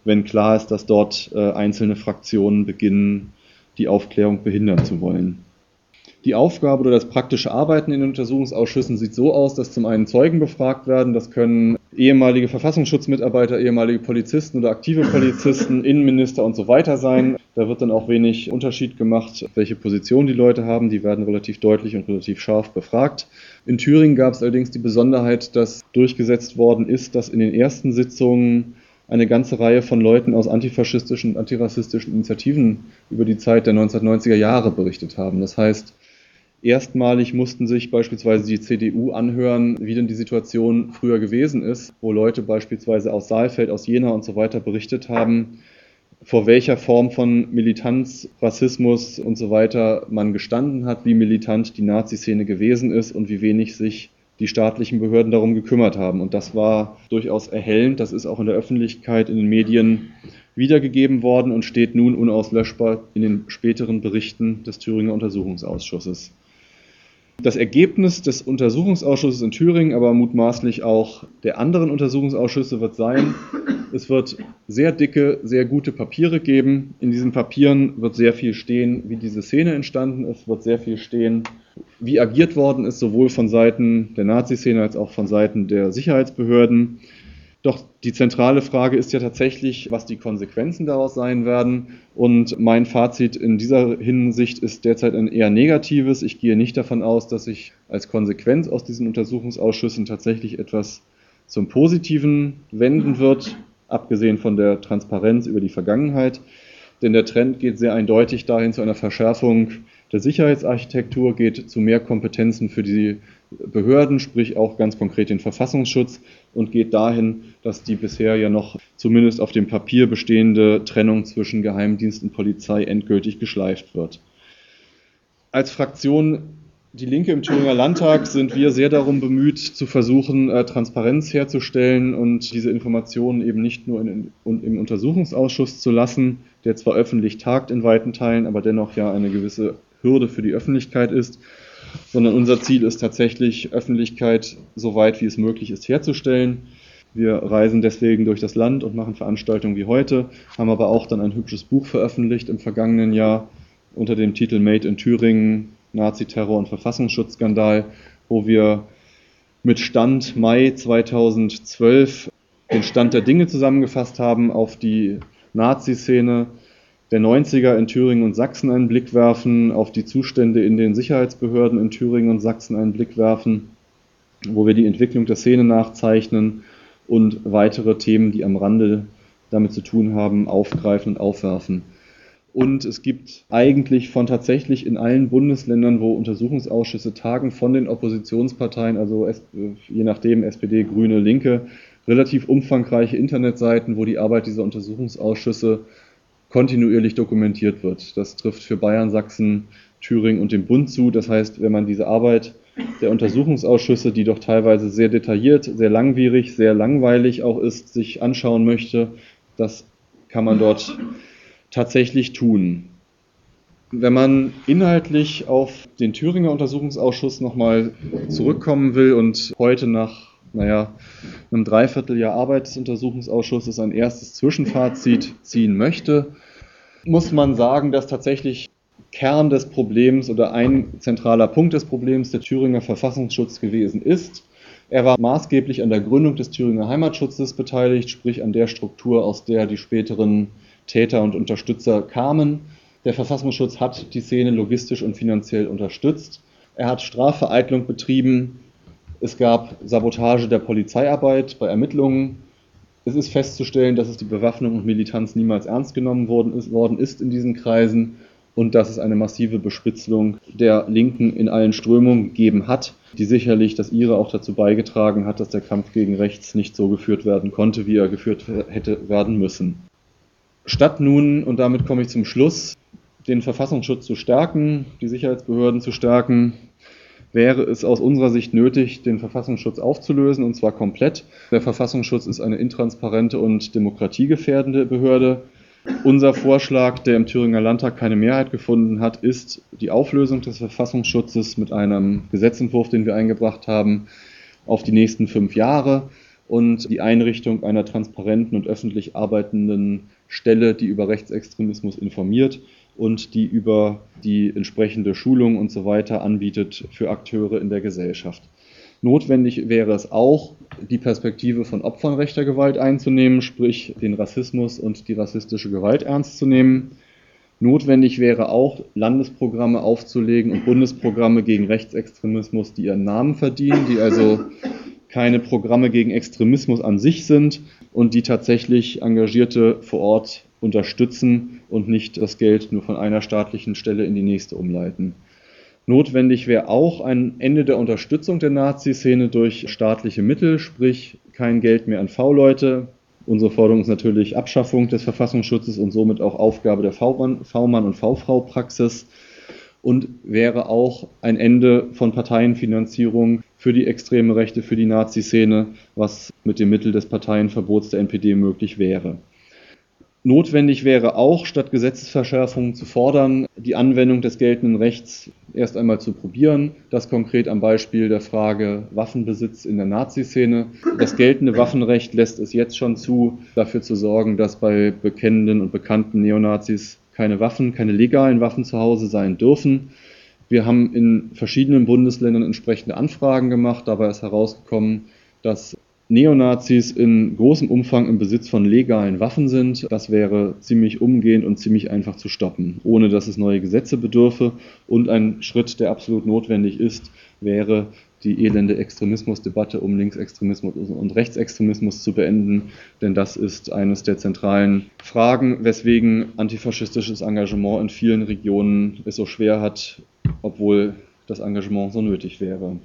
wenn klar ist, dass dort äh, einzelne Fraktionen beginnen, die Aufklärung behindern zu wollen. Die Aufgabe oder das praktische Arbeiten in den Untersuchungsausschüssen sieht so aus, dass zum einen Zeugen befragt werden. Das können ehemalige Verfassungsschutzmitarbeiter, ehemalige Polizisten oder aktive Polizisten, Innenminister und so weiter sein. Da wird dann auch wenig Unterschied gemacht, welche Position die Leute haben. Die werden relativ deutlich und relativ scharf befragt. In Thüringen gab es allerdings die Besonderheit, dass durchgesetzt worden ist, dass in den ersten Sitzungen eine ganze Reihe von Leuten aus antifaschistischen und antirassistischen Initiativen über die Zeit der 1990er Jahre berichtet haben. Das heißt, Erstmalig mussten sich beispielsweise die CDU anhören, wie denn die Situation früher gewesen ist, wo Leute beispielsweise aus Saalfeld, aus Jena und so weiter berichtet haben, vor welcher Form von Militanz, Rassismus und so weiter man gestanden hat, wie militant die Nazi-Szene gewesen ist und wie wenig sich die staatlichen Behörden darum gekümmert haben. Und das war durchaus erhellend. Das ist auch in der Öffentlichkeit, in den Medien wiedergegeben worden und steht nun unauslöschbar in den späteren Berichten des Thüringer Untersuchungsausschusses. Das Ergebnis des Untersuchungsausschusses in Thüringen, aber mutmaßlich auch der anderen Untersuchungsausschüsse wird sein, es wird sehr dicke, sehr gute Papiere geben. In diesen Papieren wird sehr viel stehen, wie diese Szene entstanden ist, wird sehr viel stehen, wie agiert worden ist, sowohl von Seiten der Nazi-Szene als auch von Seiten der Sicherheitsbehörden. Doch die zentrale Frage ist ja tatsächlich, was die Konsequenzen daraus sein werden. Und mein Fazit in dieser Hinsicht ist derzeit ein eher negatives. Ich gehe nicht davon aus, dass sich als Konsequenz aus diesen Untersuchungsausschüssen tatsächlich etwas zum Positiven wenden wird, abgesehen von der Transparenz über die Vergangenheit. Denn der Trend geht sehr eindeutig dahin zu einer Verschärfung der Sicherheitsarchitektur, geht zu mehr Kompetenzen für die Behörden, sprich auch ganz konkret den Verfassungsschutz und geht dahin, dass die bisher ja noch zumindest auf dem Papier bestehende Trennung zwischen Geheimdienst und Polizei endgültig geschleift wird. Als Fraktion Die Linke im Thüringer Landtag sind wir sehr darum bemüht, zu versuchen, äh, Transparenz herzustellen und diese Informationen eben nicht nur in, in, im Untersuchungsausschuss zu lassen, der zwar öffentlich tagt in weiten Teilen, aber dennoch ja eine gewisse Hürde für die Öffentlichkeit ist, sondern unser Ziel ist tatsächlich, Öffentlichkeit so weit wie es möglich ist herzustellen. Wir reisen deswegen durch das Land und machen Veranstaltungen wie heute, haben aber auch dann ein hübsches Buch veröffentlicht im vergangenen Jahr unter dem Titel Made in Thüringen, Nazi-Terror und Verfassungsschutzskandal, wo wir mit Stand Mai 2012 den Stand der Dinge zusammengefasst haben, auf die Nazi-Szene der 90er in Thüringen und Sachsen einen Blick werfen, auf die Zustände in den Sicherheitsbehörden in Thüringen und Sachsen einen Blick werfen, wo wir die Entwicklung der Szene nachzeichnen und weitere Themen, die am Rande damit zu tun haben, aufgreifen und aufwerfen. Und es gibt eigentlich von tatsächlich in allen Bundesländern, wo Untersuchungsausschüsse tagen, von den Oppositionsparteien, also je nachdem SPD, Grüne, Linke, relativ umfangreiche Internetseiten, wo die Arbeit dieser Untersuchungsausschüsse kontinuierlich dokumentiert wird. Das trifft für Bayern, Sachsen, Thüringen und den Bund zu. Das heißt, wenn man diese Arbeit der Untersuchungsausschüsse, die doch teilweise sehr detailliert, sehr langwierig, sehr langweilig auch ist, sich anschauen möchte, das kann man dort tatsächlich tun. Wenn man inhaltlich auf den Thüringer Untersuchungsausschuss nochmal zurückkommen will und heute nach naja, einem Dreivierteljahr Arbeit des Untersuchungsausschusses ein erstes Zwischenfazit ziehen möchte, muss man sagen, dass tatsächlich Kern des Problems oder ein zentraler Punkt des Problems der Thüringer Verfassungsschutz gewesen ist. Er war maßgeblich an der Gründung des Thüringer Heimatschutzes beteiligt, sprich an der Struktur, aus der die späteren Täter und Unterstützer kamen. Der Verfassungsschutz hat die Szene logistisch und finanziell unterstützt. Er hat Strafvereitlung betrieben. Es gab Sabotage der Polizeiarbeit bei Ermittlungen. Es ist festzustellen, dass es die Bewaffnung und Militanz niemals ernst genommen worden ist, worden ist in diesen Kreisen und dass es eine massive Bespitzelung der Linken in allen Strömungen gegeben hat, die sicherlich das ihre auch dazu beigetragen hat, dass der Kampf gegen rechts nicht so geführt werden konnte, wie er geführt hätte werden müssen. Statt nun, und damit komme ich zum Schluss, den Verfassungsschutz zu stärken, die Sicherheitsbehörden zu stärken, wäre es aus unserer Sicht nötig, den Verfassungsschutz aufzulösen, und zwar komplett. Der Verfassungsschutz ist eine intransparente und demokratiegefährdende Behörde. Unser Vorschlag, der im Thüringer Landtag keine Mehrheit gefunden hat, ist die Auflösung des Verfassungsschutzes mit einem Gesetzentwurf, den wir eingebracht haben, auf die nächsten fünf Jahre und die Einrichtung einer transparenten und öffentlich arbeitenden Stelle, die über Rechtsextremismus informiert und die über die entsprechende Schulung und so weiter anbietet für Akteure in der Gesellschaft. Notwendig wäre es auch, die Perspektive von Opfern rechter Gewalt einzunehmen, sprich den Rassismus und die rassistische Gewalt ernst zu nehmen. Notwendig wäre auch, Landesprogramme aufzulegen und Bundesprogramme gegen Rechtsextremismus, die ihren Namen verdienen, die also keine Programme gegen Extremismus an sich sind und die tatsächlich Engagierte vor Ort unterstützen und nicht das Geld nur von einer staatlichen Stelle in die nächste umleiten. Notwendig wäre auch ein Ende der Unterstützung der Nazi-Szene durch staatliche Mittel, sprich kein Geld mehr an V-Leute. Unsere Forderung ist natürlich Abschaffung des Verfassungsschutzes und somit auch Aufgabe der V-Mann und V-Frau-Praxis. und wäre auch ein Ende von Parteienfinanzierung für die extreme Rechte, für die Nazi-Szene, was mit dem Mittel des Parteienverbots der NPD möglich wäre. Notwendig wäre auch, statt Gesetzesverschärfungen zu fordern, die Anwendung des geltenden Rechts erst einmal zu probieren. Das konkret am Beispiel der Frage Waffenbesitz in der Nazi-Szene. Das geltende Waffenrecht lässt es jetzt schon zu, dafür zu sorgen, dass bei bekennenden und bekannten Neonazis keine Waffen, keine legalen Waffen zu Hause sein dürfen. Wir haben in verschiedenen Bundesländern entsprechende Anfragen gemacht. Dabei ist herausgekommen, dass Neonazis in großem Umfang im Besitz von legalen Waffen sind. Das wäre ziemlich umgehend und ziemlich einfach zu stoppen, ohne dass es neue Gesetze bedürfe. Und ein Schritt, der absolut notwendig ist, wäre die elende Extremismusdebatte um Linksextremismus und Rechtsextremismus zu beenden, denn das ist eines der zentralen Fragen, weswegen antifaschistisches Engagement in vielen Regionen es so schwer hat, obwohl das Engagement so nötig wäre.